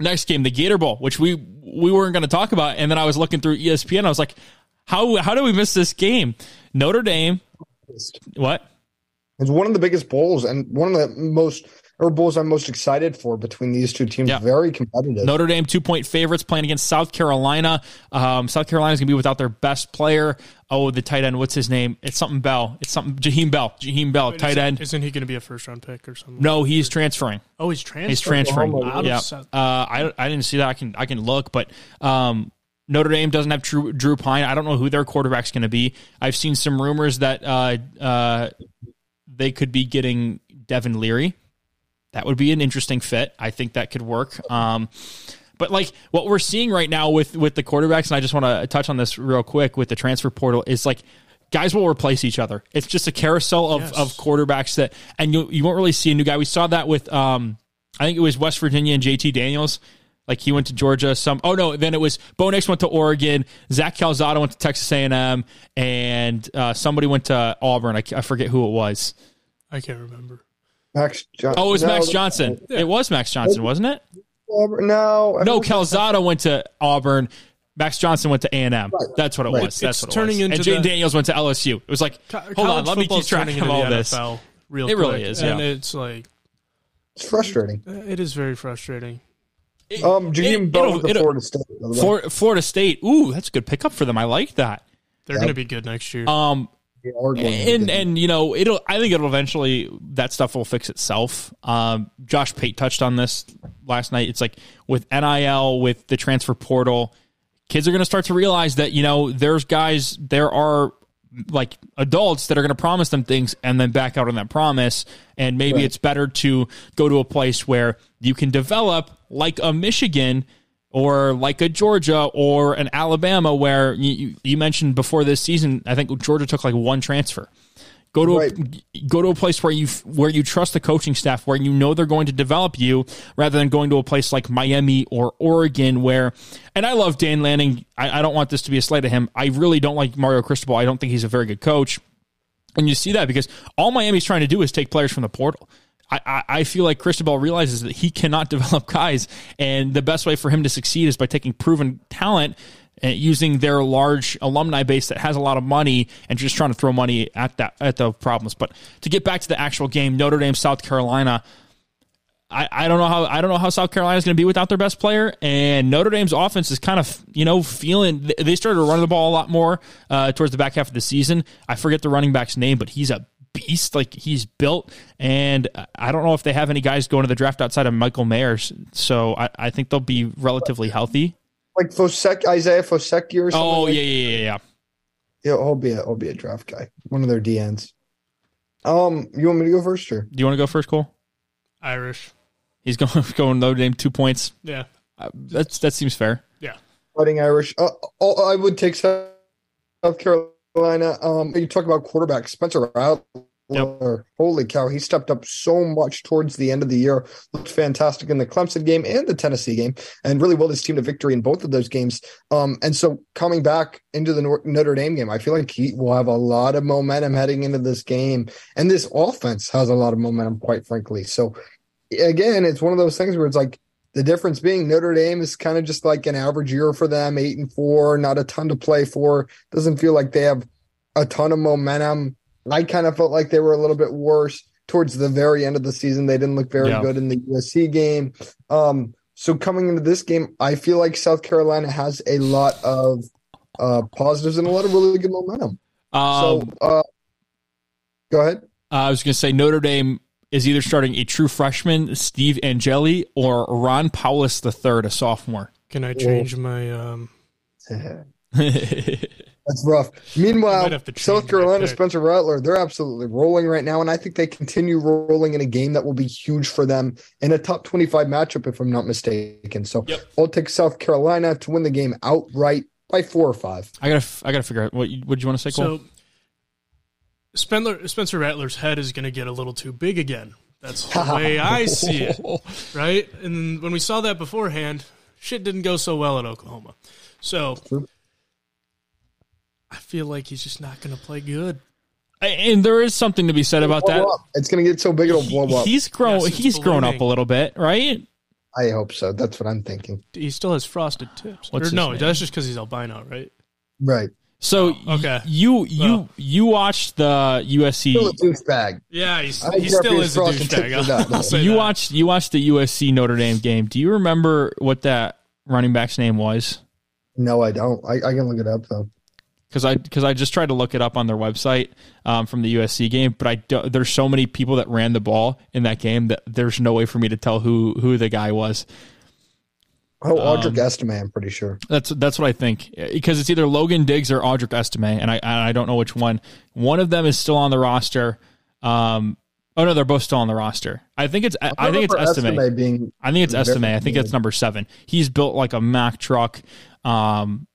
A: next game, the Gator Bowl, which we we weren't going to talk about, and then I was looking through ESPN. I was like, how how do we miss this game? Notre Dame. What?
B: It's one of the biggest bowls and one of the most or Bulls I'm most excited for between these two teams.
A: Yeah.
B: Very competitive.
A: Notre Dame two point favorites playing against South Carolina. Um, South Carolina's gonna be without their best player. Oh, the tight end. What's his name? It's something Bell. It's something Jaheim Bell. Jaheim Bell, tight
C: Isn't-
A: end.
C: Isn't he going to be a first round pick or something?
A: No, he's transferring.
C: Oh, he's transferring.
A: He's transferring.
B: Oklahoma.
C: Out of
A: Yeah.
C: South-
A: Uh, I I didn't see that. I can I can look, but um, Notre Dame doesn't have Drew, Drew Pyne. I don't know who their quarterback's going to be. I've seen some rumors that uh, uh, they could be getting Devin Leary. That would be an interesting fit. I think that could work. Um, but like what we're seeing right now with with the quarterbacks, and I just want to touch on this real quick with the transfer portal is like guys will replace each other. It's just a carousel of,
C: Yes.
A: of quarterbacks that, and you you won't really see a new guy. We saw that with um, I think it was West Virginia and JT Daniels. Like he went to Georgia. Some oh no, then it was Bo Nix went to Oregon. Zach Calzada went to Texas A and M, and uh, somebody went to Auburn. I, I forget who it was.
C: I can't remember.
B: Max Johnson.
A: Oh, it was Max Johnson. It was Max Johnson, wasn't it?
B: No,
A: No, Calzada went to Auburn. Max Johnson went to A and M. That's what it
B: Right.
A: was. That's
C: It's
A: what
C: turning
A: it was.
C: into
A: and Jane
C: the-
A: Daniels went to LSU. It was like,
C: Co-
A: hold on, let me keep
C: football's
A: track
C: turning
A: of all
C: the
A: this.
C: NFL real
A: It really
C: quick,
A: is,
C: and it's like
B: It's frustrating.
C: it is very frustrating.
B: Um, Jaheim
A: It-
B: Bell
A: it'll-
B: with the Florida State. by the way.
A: Flor- Florida State. Ooh, that's a good pickup for them. I like that.
C: They're going to be good next year.
A: Um,
B: They are going
A: and
B: get-
A: and you know it'll i think it'll eventually that stuff will fix itself. Um josh pate touched on this last night. It's like with nil with the transfer portal kids are going to start to realize that you know there's guys there are like adults that are going to promise them things and then back out on that promise. And maybe
B: Right.
A: it's better to go to a place where you can develop like a michigan or like a Georgia or an Alabama, where you, you, mentioned before this season, I think Georgia took like one transfer. Go to
B: Right.
A: a, go to a place where you where you trust the coaching staff, where you know they're going to develop you, rather than going to a place like Miami or Oregon, where. And I love Dan Lanning. I, I don't want this to be a slight of him. I really don't like Mario Cristobal. I don't think he's a very good coach. And you see that because all Miami's trying to do is take players from the portal. I, I, feel like Cristobal realizes that he cannot <laughs> develop guys, and the best way for him to succeed is by taking proven talent and using their large alumni base that has a lot of money and just trying to throw money at that at the problems. But to get back to the actual game, Notre Dame, South Carolina. I, I don't know how I don't know how South Carolina is going to be without their best player, and Notre Dame's offense is kind of you know feeling they started to run the ball a lot more uh, towards the back half of the season. I forget the running back's name, but he's a beast. Like he's built, and I don't know if they have any guys going to the draft outside of Michael Mayers, so I, I think they'll be relatively healthy.
B: like Fosek, Isaiah Fosecki or something.
A: Oh
B: like
A: yeah yeah yeah yeah.
B: Yeah, he'll be a he'll be a draft guy, one of their DNs. Um, you want me to go first, or
A: Do you want to go first, Cole?
C: Irish.
A: He's <laughs> going going Notre Dame two points.
C: Yeah.
A: Uh, that's that seems fair.
C: Yeah.
B: Fighting Irish? Uh, oh, I would take South Carolina. Um, you talk about quarterback Spencer Rattler. Holy cow, he stepped up so much towards the end of the year. Looked fantastic in the Clemson game and the Tennessee game, and really willed his team to victory in both of those games. Um, and so coming back into the Notre Dame game, I feel like he will have a lot of momentum heading into this game, and this offense has a lot of momentum, quite frankly. So again, it's one of those things where it's like the difference being Notre Dame is kind of just like an average year for them, eight and four, not a ton to play for. Doesn't feel like they have a ton of momentum. I kind of felt like they were a little bit worse towards the very end of the season. They didn't look very
A: Yeah.
B: good in the USC game. Um, so coming into this game, I feel like South Carolina has a lot of uh, positives and a lot of really good momentum.
A: Um,
B: so uh, go ahead.
A: I was going to say Notre Dame is either starting a true freshman, Steve Angeli, or Ron Powlus III, a sophomore.
C: Can I change my um <laughs>
B: That's rough. Meanwhile,
C: have to change
B: South Carolina,
C: pick.
B: Spencer Rattler, they're absolutely rolling right now. And I think they continue rolling in a game that will be huge for them in a top 25 matchup, if I'm not mistaken. So
A: Yep.
B: I'll take South Carolina to win the game outright by four or five.
A: I gotta I gotta figure out what you, what you want to say. Cole?
C: So Spencer Spencer Rattler's head is going to get a little too big again. That's the <laughs> way I see it, <laughs> right? And when we saw that beforehand, shit didn't go so well at Oklahoma. So I feel like he's just not going to play good.
A: and there is something to be said about that.
B: Up. It's going to get so big it'll blow up.
A: he's grown.
C: Yes, it's
A: he's grown up a little bit, right?
B: I hope so. That's what I'm thinking.
C: He still has frosted tips. Or no,
A: name?
C: that's just because he's albino, right?
B: Right.
A: So
C: Oh, okay.
A: y- you you
C: Well.
A: you watched the USC.
B: Still a douchebag.
C: Yeah, he's, he still is a douchebag.
B: tips or not.
C: I'll say
A: You
C: that.
A: watched you watched the USC Notre Dame game. Do you remember what that running back's name was?
B: No, I don't. I, I can look it up though.
A: because I because I just tried to look it up on their website um, from the USC game, but I do, there's so many people that ran the ball in that game that there's no way for me to tell who who the guy was.
B: Oh, Audric
A: Um,
B: Estime, I'm pretty sure.
A: That's that's what I think because it's either Logan Diggs or Audric Estime, and I I don't know which one. One of them is still on the roster. Um, oh no, they're both still on the roster. I think it's I, I think it's
B: remember
A: Estime.
B: Estime being
A: I think it's Estime. I think it's number seven. He's built like a Mack truck. Um,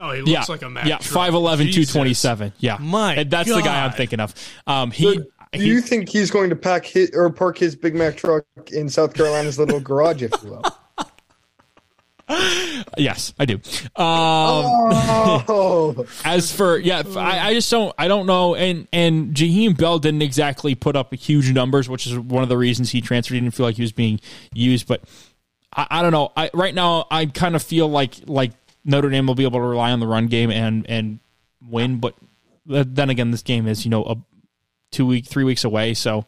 C: Oh, he looks
A: yeah,
C: like a Mack
A: yeah,
C: truck.
A: 5'11",
C: Jesus.
A: 227. Yeah,
C: My
A: And that's the guy I'm thinking of. Um, he,
B: Do
A: he
B: you think he's going to pack his or park his Big Mac truck in South Carolina's little garage, if you will? <laughs> <laughs>
A: yes, I do. Um,
B: Oh, <laughs>
A: as for yeah, I just don't I don't know. And and Jaheim Bell didn't exactly put up huge numbers, which is one of the reasons he transferred. He didn't feel like he was being used, but I, I don't know. I right now I kind of feel like like Notre Dame will be able to rely on the run game and and win. But then again, this game is you know a two week three weeks away, so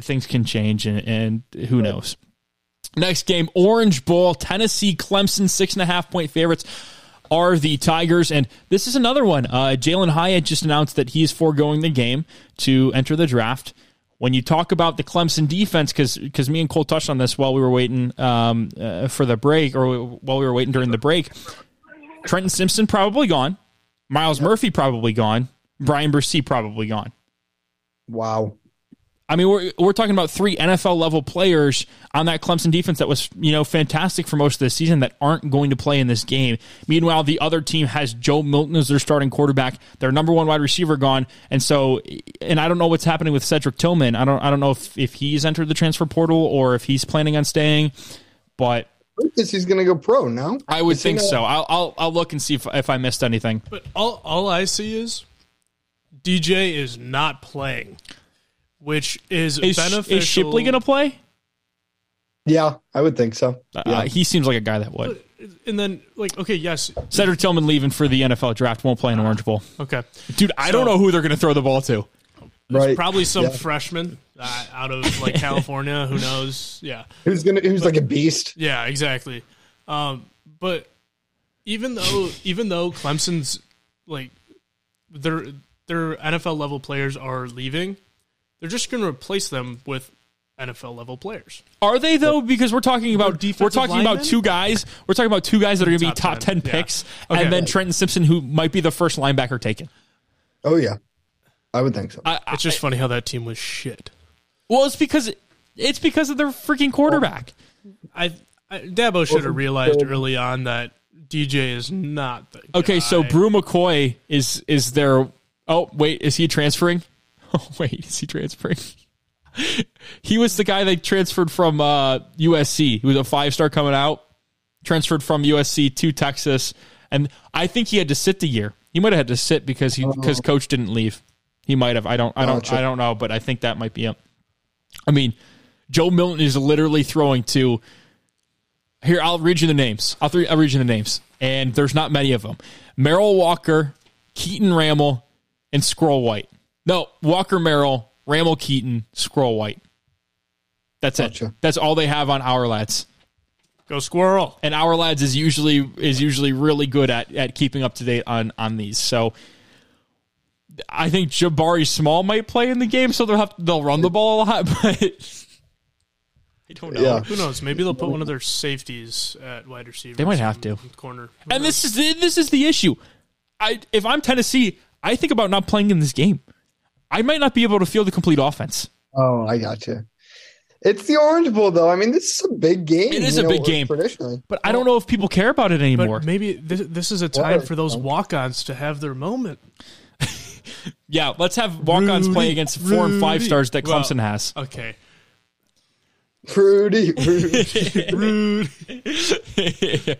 A: things can change, and, and who knows. Next game, Orange Bowl, Tennessee, Clemson, six and a half point favorites are the Tigers. And this is another one. Uh, Jalin Hyatt just announced that he is foregoing the game to enter the draft. When you talk about the Clemson defense, because me and Cole touched on this while we were waiting um, uh, for the break, or while we were waiting during the break, Trenton Simpson probably gone, Myles Murphy probably gone, Bryan Bresee probably gone.
B: wow.
A: I mean, we're we're talking about three NFL level players on that Clemson defense that was you know fantastic for most of the season that aren't going to play in this game. Meanwhile, the other team has Joe Milton as their starting quarterback, their number one wide receiver gone, and so and I don't know what's happening with Cedric Tillman. I don't I don't know if if he's entered the transfer portal or if he's planning on staying, but
B: I guess he's going to go pro now.
A: I would
B: Is he
A: think
B: not-
A: so. I'll I'll, I'll look and see if if I missed anything.
C: But all all I see is DJ is not playing, which is,
A: Is,
C: beneficial.
A: is Shipley going to play?
B: Yeah, I would think so.
A: Uh,
B: Yeah.
A: he seems like a guy that would.
C: And then, like, okay, yes,
A: Cedric Tillman leaving for the NFL draft won't play in Orange Bowl.
C: okay,
A: Dude, I don't know who they're going to throw the ball to.
B: right.
C: probably some
B: Yeah.
C: freshman uh, out of like <laughs> California. Who knows? Yeah,
B: Who's going to, who's like a beast?
C: yeah, exactly. Um, but even though even though Clemson's like their their NFL level players are leaving, they're just going to replace them with NFL level players.
A: Are they though? Because we're talking about
C: defensive
A: we're talking about two guys. We're talking about two guys that are going to be
C: Top
A: top ten
C: 10, yeah.
A: picks,
C: Okay.
A: and then Trenton Simpson, who might be the first linebacker taken.
B: Oh, yeah. I would think so.
A: I, I,
C: It's just funny how that team was shit.
A: well, it's because it's because of their freaking quarterback.
C: I, I Dabo should have realized early on that DJ is not the
A: Okay, so
C: guy.
A: Bru McCoy is is their. Oh wait, is he transferring? Oh <laughs> wait, is he transferring? he was the guy they transferred from uh, USC. He was a five star coming out, transferred from USC to Texas, and I think he had to sit the year. He might have had to sit because he because coach didn't leave. He might have. I don't. I don't.
B: Gotcha.
A: I don't know, but I think that might be it. I mean, Joe Milton is literally throwing to. Here, I'll read you the names. I'll, th- I'll read you the names, and there's not many of them. Merrill Walker, Keyton Ramel, and Squirrel White. No, Walker Merrill, Ramel Keyton, Squirrel White. That's
B: Gotcha.
A: it. That's all they have on our lads.
C: go squirrel.
A: And our lads is usually is usually really good at at keeping up to date on on these. So I think Jabari Small might play in the game, so they'll have they'll run the ball a lot, <laughs> but I don't know.
B: Yeah.
C: Who knows? Maybe they'll put one of their safeties at wide receiver.
A: They might have to.
C: corner.
A: And this is the, this is the issue. I if I'm Tennessee, I think about not playing in this game. I might not be able to field the complete offense.
B: Oh, I got you. It's the Orange Bowl, though. I mean, this is a big game.
A: It is
B: you
A: a big game.
B: traditionally.
A: But I don't know if people care about it anymore.
C: But maybe this, this is a time
B: What?
C: for those walk-ons to have their moment. <laughs>
A: yeah, let's have walk-ons play against four and five stars that
C: Well,
A: Clemson has.
C: Okay. <laughs>
B: Rudy, Rudy.
C: Rude.
B: I,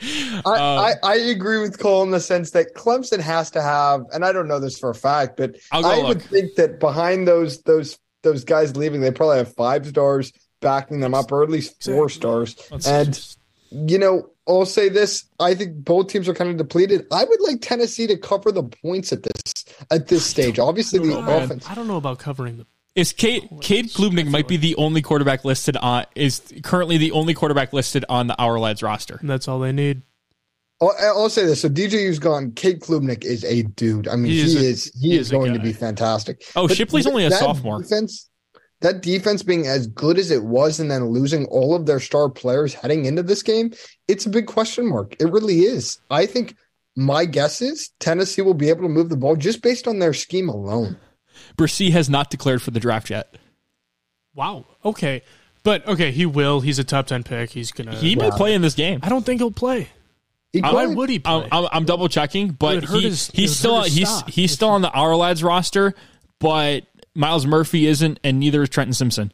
B: I, um, I agree with Cole in the sense that Clemson has to have, and I don't know this for a fact, but I
A: look.
B: would think that behind those those those guys leaving, they probably have five stars backing them up, or at least four stars. And
C: just-
B: you know, I'll say this: I think both teams are kind of depleted. I would like Tennessee to cover the points at this at this stage. Obviously, the
C: man,
B: offense.
C: I don't know about covering the.
A: Is oh, Cade, Cade Klubnik might be the only quarterback listed on is currently the only quarterback listed on the Our Lads roster.
C: And that's all they need.
B: Oh, I'll, I'll say this: so DJU's gone. Cade Klubnik is a dude. I mean,
C: He
B: he,
C: is a-
B: is he,
C: he
B: is
C: is a
B: going to be fantastic.
A: Oh,
B: But
A: Shipley's only a
B: that
A: sophomore.
B: Defense, that defense being as good as it was, and then losing all of their star players heading into this game, it's a big question mark. It really is. I think my guess is Tennessee will be able to move the ball just based on their scheme alone.
A: Bresee has not declared for the draft yet.
C: Wow. Okay. But okay, he will. He's a top ten pick. He's gonna.
A: He might play in this game.
C: I don't think he'll play.
B: He
C: Why
B: could.
C: would he play?
A: I'm, I'm, I'm double checking, but he,
C: his-
A: he's still
C: hurt
A: he's
C: stock.
A: he's still on the Our Lads roster, but Myles Murphy isn't, and neither is Trenton Simpson.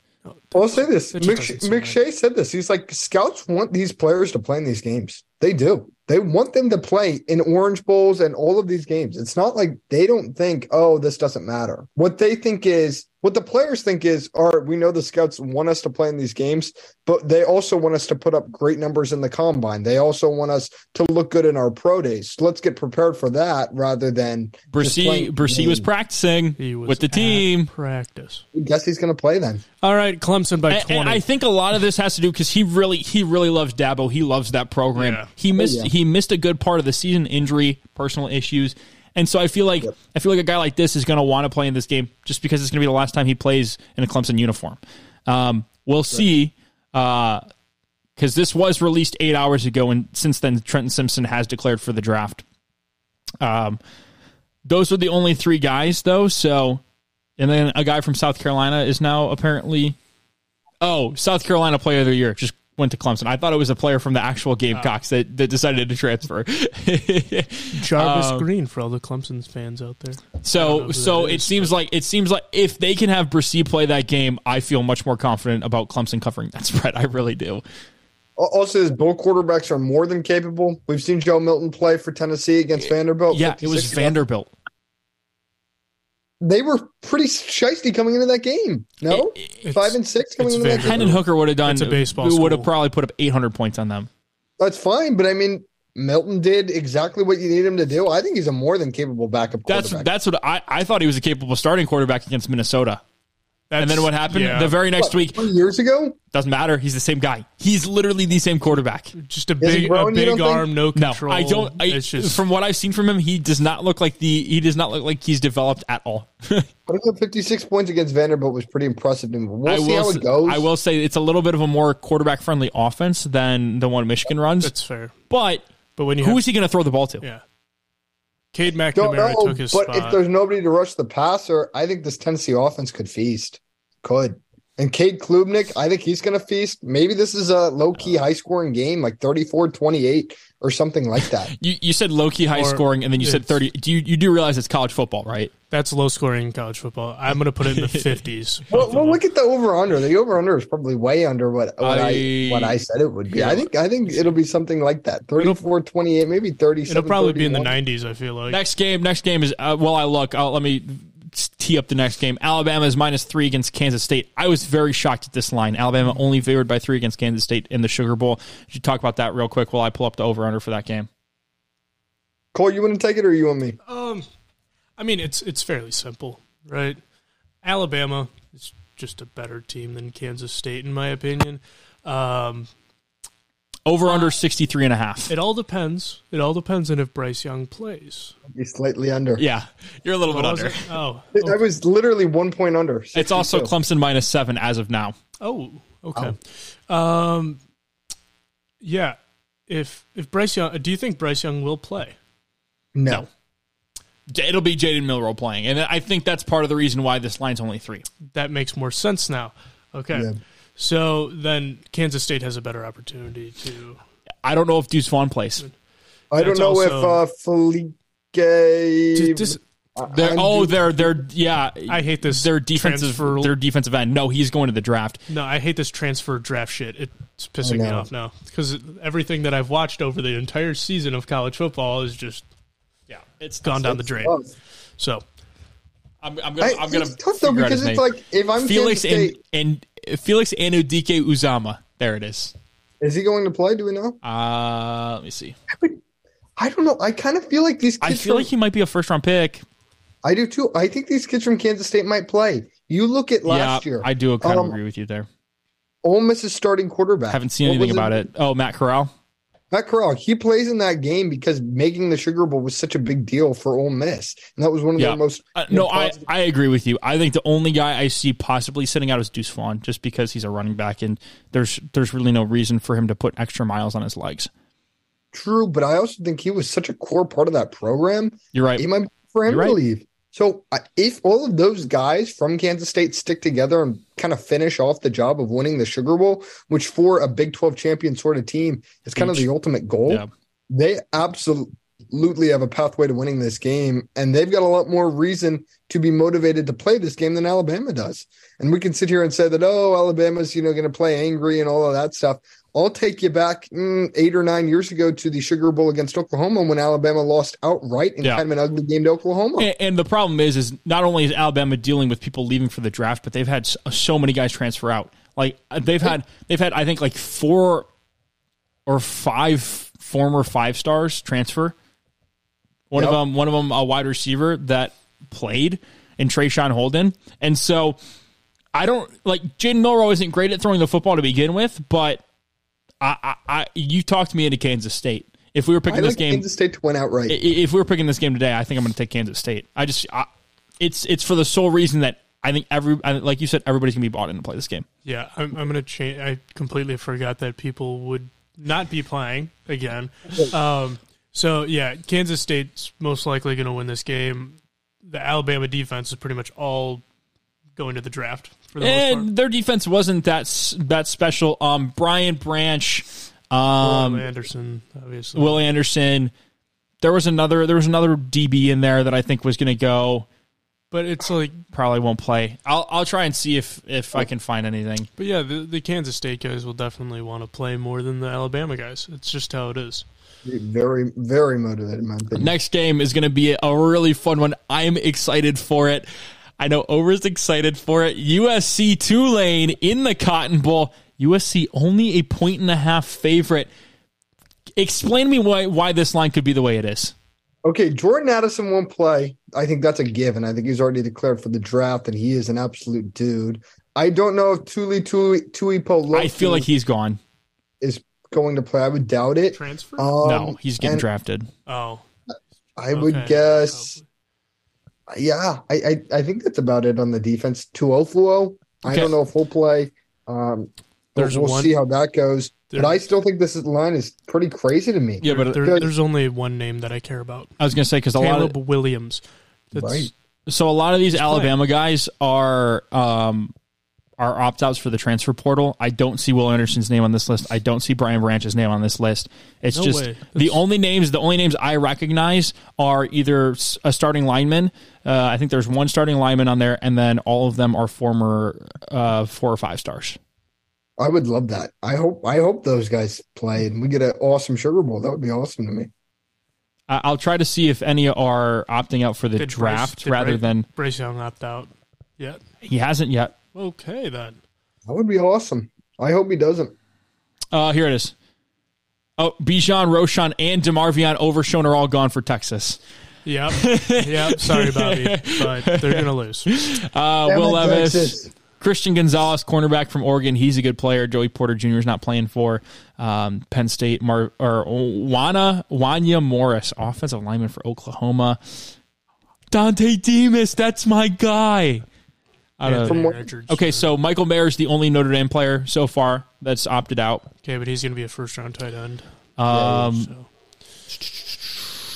B: I'll say this:
C: That just
B: Mc, McShay said this. He's like, scouts want these players to play in these games. They do. They want them to play in Orange Bowls and all of these games. It's not like they don't think, oh, this doesn't matter. What they think is, what the players think is, all right, we know the scouts want us to play in these games, but they also want us to put up great numbers in the combine. They also want us to look good in our pro days. Let's get prepared for that rather than just
A: Bresee was practicing
C: He was
A: with the team.
C: practice.
B: I guess he's going to play then.
C: All right, Clemson by
A: And,
C: twenty.
A: and I think a lot of this has to do because he really he really loves Dabo. He loves that program.
C: Yeah.
A: He missed oh,
B: yeah.
A: he missed a good part of the season, injury, personal issues, and so I feel like I feel like a guy like this is going to want to play in this game just because it's going to be the last time he plays in a Clemson uniform. Um, we'll see. Because this was released eight hours ago, and since then Trenton Simpson has declared for the draft. Um, those are the only three guys, though. So, and then a guy from South Carolina is now apparently Oh, South Carolina Player of the Year just went to Clemson. I thought it was a player from the actual Gamecocks that, that decided to transfer. <laughs>
C: Jarvis
A: um,
C: Green for all the Clemson fans out there. I don't know
A: so so
C: that
A: it
C: is,
A: seems like it seems like if they can have Bresee play that game, I feel much more confident about Clemson covering that <laughs> spread. I really do.
B: Also, his both quarterbacks are more than capable. We've seen Joe Milton play for Tennessee against Vanderbilt.
A: Yeah, it was
B: 56
A: Vanderbilt.
B: They were pretty shisty coming into that game. No,
C: It's-
B: five and six coming
C: it's
B: into that
C: Vanderbilt.
B: game.
A: Hendon Hooker would have done.
C: It's a baseball
A: Would have probably put up 800 points on them.
B: That's fine, but I mean, Milton did exactly what you need him to do. I think he's a more than capable backup
A: That's
B: quarterback.
A: that's what I, I thought he was a capable starting quarterback against Minnesota. And then what happened?
C: yeah.
A: The very next
B: What,
A: week
B: years ago.
A: doesn't matter. He's the same guy. He's literally the same quarterback.
C: Just a
B: Is he
C: big, a big
B: don't think?
C: arm, no
A: No,
C: control.
A: I don't. I,
C: it's just
A: from what I've seen from him, he does not look like the. He does not look like he's developed at all. <laughs>
B: Putting up fifty six points against Vanderbilt was pretty impressive. And we'll
A: I
B: see
A: will.
B: how it goes.
A: I will say it's a little bit of a more quarterback friendly offense than the one Michigan runs.
C: that's fair.
A: but
C: But when you
A: who
C: have,
A: is he going to throw the ball to?
C: yeah, Cade McNamara
B: know,
C: took his
B: but
C: spot.
B: if there's nobody to rush the passer, I think this Tennessee offense could feast. Could. And Cade Klubnik, I think he's going to feast. Maybe this is a low key high scoring game, like 34 28 or something like that. <laughs>
A: You, you said low key high
C: Or
A: scoring, and then you said thirty. Do you you do realize it's college football, right?
C: That's low scoring college football. I'm going to put it in the <laughs> 50s.
B: Well, well, look at the over under. The over under is probably way under what, what I,
A: I-
B: what I said it would be. I think I think it'll be something like that. 34 28, maybe 37.
C: It'll probably be in the 90s. I feel like.
A: Next game. Next game is. Uh, well, I look. I'll, let me tee up the next game. Alabama is minus three against Kansas State. I was very shocked at this line. Alabama only favored by three against Kansas State in the Sugar Bowl. Should you talk about that real quick while I pull up the over under for that game?
B: Cole, you want to take it or you want me?
C: Um, I mean, it's it's fairly simple, right? Alabama is just a better team than Kansas State, in my opinion. Um,
A: Over under 63 and a half.
C: it all depends. It all depends on if Bryce Young plays.
B: Be slightly under.
A: Yeah, you're a little bit
C: was
A: under.
C: it? Oh,
B: I was literally one point under.
A: It's also Clemson minus seven as of now.
C: oh, okay. Um, yeah. If if Bryce Young, do you think Bryce Young will play?
B: no.
A: It'll be Jaden Milroe playing, and I think that's part of the reason why this line's only three.
C: That makes more sense now. Okay.
B: Yeah.
C: So then Kansas State has a better opportunity to.
A: I don't know if Deuce Vaughn plays.
B: I don't
C: That's
B: know if uh, Felipe.
C: Dis-
A: They're, oh, they're they're yeah.
C: I hate this
A: Their defensive
C: transfer-
A: their defensive end. No, he's going to the draft.
C: No, I hate this transfer draft shit. It's pissing me off now because everything that I've watched over the entire season of college football is just
A: Yeah, it's
C: gone down the drain.
B: tough.
C: So
A: I'm, I'm gonna
B: I-
A: I'm gonna
B: it's tough though because it's
A: name.
B: like if I'm
A: Felix
B: State,
A: and and Felix Anudike Uzomah. There it is.
B: is he going to play? Do we know?
A: Uh, let me see.
B: I don't know. I kind of feel like these kids I
A: feel
B: from,
A: like he might be a first round pick.
B: I do too. I think these kids from Kansas State might play. You look at last
A: yeah,
B: year.
A: I do kind of
B: Um,
A: agree with you there.
B: Ole Miss's starting quarterback.
A: Haven't seen anything about it. Oh, Matt Corral.
B: Matt Corral. He plays in that game because making the Sugar Bowl was such a big deal for Ole Miss, and that was one of
A: Yeah.
B: their most.
A: Uh,
B: know,
A: no, I, I agree with you. I think the only guy I see possibly sitting out is Deuce Vaughn, just because he's a running back, and there's there's really no reason for him to put extra miles on his legs.
B: true, but I also think he was such a core part of that program.
A: You're right.
B: It might be for him
A: You're
B: to
A: right.
B: leave. So if all of those guys from Kansas State stick together and kind of finish off the job of winning the Sugar Bowl, which for a Big 12 champion sort of team is kind of the ultimate goal,
A: Yeah.
B: they absolutely have a pathway to winning this game. And they've got a lot more reason to be motivated to play this game than Alabama does. And we can sit here and say that, oh, Alabama's, you know, going to play angry and all of that stuff. I'll take you back mm, eight or nine years ago to the Sugar Bowl against Oklahoma when Alabama lost outright in
A: Yeah.
B: kind of an ugly game to Oklahoma.
A: And, and the problem is, is not only is Alabama dealing with people leaving for the draft, but they've had so, so many guys transfer out. Like uh, they've had, they've had, I think, like four or five former five stars transfer. One of them, one of them, a wide receiver that played in Traeshon Holden, and so I don't like Jaden Milroe isn't great at throwing the football to begin with, but I, I, I you talked me into Kansas State. If we were
B: I
A: picking this
B: like
A: game,
B: Kansas State to win outright.
A: If we were picking this game today, I think I'm going to take Kansas State. I just, I, it's it's for the sole reason that I think every, like you said, everybody's going to be bought in to play this game.
C: yeah, I'm, I'm gonna change. I completely forgot that people would not be playing again. Um, so yeah, Kansas State's most likely going to win this game. The Alabama defense is pretty much all going to the draft for the most part.
A: And their defense wasn't that that special. Um, Brian Branch,
C: Will
A: um,
C: Anderson, obviously.
A: Will Anderson. There was another. There was another DB in there that I think was going to go.
C: but it's like,
A: Probably won't play. I'll I'll try and see if if I can find anything.
C: but yeah, the, the Kansas State guys will definitely want to play more than the Alabama guys. It's just how it is.
B: Very, very motivated, in my opinion.
A: Next game is going to be a really fun one. I'm excited for it. I know Over's is excited for it. USC Tulane in the Cotton Bowl. USC only a point and a half favorite. Explain to me why why this line could be the way it is.
B: Okay, Jordan Addison won't play. I think that's a given. I think he's already declared for the draft and he is an absolute dude. I don't know if Tuli Tui Tuipo
A: I feel like he's gone.
B: is going to play. I would doubt it.
C: Transfer?
B: Um,
A: No, he's getting drafted.
C: oh,
B: I would
C: okay.
B: guess. Yeah, I, I I think that's about it on the defense. Tuofuo. I
A: Okay.
B: don't know if he'll play. Um,
C: There's
B: we'll
C: one-
B: see how that goes.
C: there-
B: but I still think this line is pretty crazy to me.
A: Yeah, but
C: there,
B: Good.
C: there's only one name that I care about.
A: I was going to say because a lot
C: Caleb
A: of
C: Williams. That's,
B: Right.
A: so a lot of these
C: playing.
A: Alabama guys are um are opt outs for the transfer portal. I don't see Will Anderson's name on this list. I don't see Brian Branch's name on this list. It's
C: No
A: just
C: way.
A: the
C: That's-
A: only names. The only names I recognize are either a starting lineman. Uh, I think there's one starting lineman on there, and then all of them are former uh, four or five stars.
B: I would love that. I hope I hope those guys play and we get an awesome Sugar Bowl. That would be awesome to me.
A: I- I'll try to see if any are opting out for the
C: Did
A: draft
C: did
A: rather
C: Bryce-
A: than
C: Bryce Young opt out yet.
A: he hasn't yet.
C: Okay, then.
B: That would be awesome. I hope he doesn't.
A: Uh, here it is. Oh, Bijan, Roschon, and DeMarvion Overshown are all gone for Texas.
C: Yep. yep. Sorry, Bobby, but they're gonna lose.
A: Uh, Will Levis,
B: Texas.
A: Christian Gonzalez, cornerback from Oregon. He's a good player. Joey Porter Jr. is not playing for um, Penn State. Mar- or Wana Wanya Morris, offensive lineman for Oklahoma. Dontay Demus, that's my guy. Out of-
B: From
C: Richards.
A: okay, so Michael Mayer is the only Notre Dame player so far that's opted out.
C: Okay, but he's gonna be a first round tight end.
A: Um,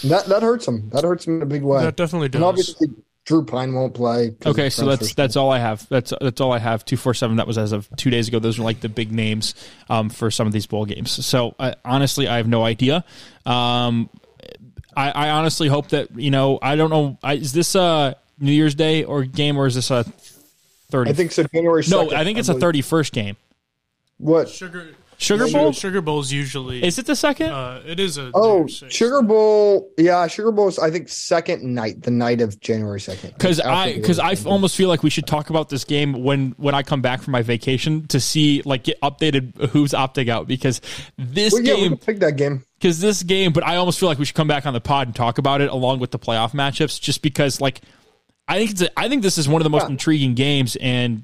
C: So
B: That that hurts him. That hurts him in a big way.
C: That definitely
B: and
C: does.
B: obviously, Drew Pyne won't play. 'cause
A: Okay, so that's that's all I have. That's that's all I have. Two four seven. That was as of two days ago. Those are like the big names um, for some of these bowl games. So I, honestly, I have no idea. Um, I, I honestly hope that you know. I don't know. I, is this a New Year's Day or game or is this a thirty?
B: I think so. January. 2nd,
A: no. I think it's a
B: believe.
A: thirty first game.
B: What?
C: Sugar
A: Sugar bowl.
C: Sugar,
A: Bowl.
C: Sugar Bowl's usually.
A: Is it the second?
C: uh, it is a.
B: Oh,
C: New
B: Sugar Bowl. Yeah, Sugar Bowl is I think second night, the night of January second.
A: because I because I f- almost feel like we should talk about this game when when I come back from my vacation to see like get updated who's opting out because this
B: well, yeah, we
A: game
B: can pick that game.
A: because this game but I almost feel like we should come back on the pod and talk about it along with the playoff matchups just because like I think it's a, I think this is one of the most
B: Yeah.
A: intriguing games and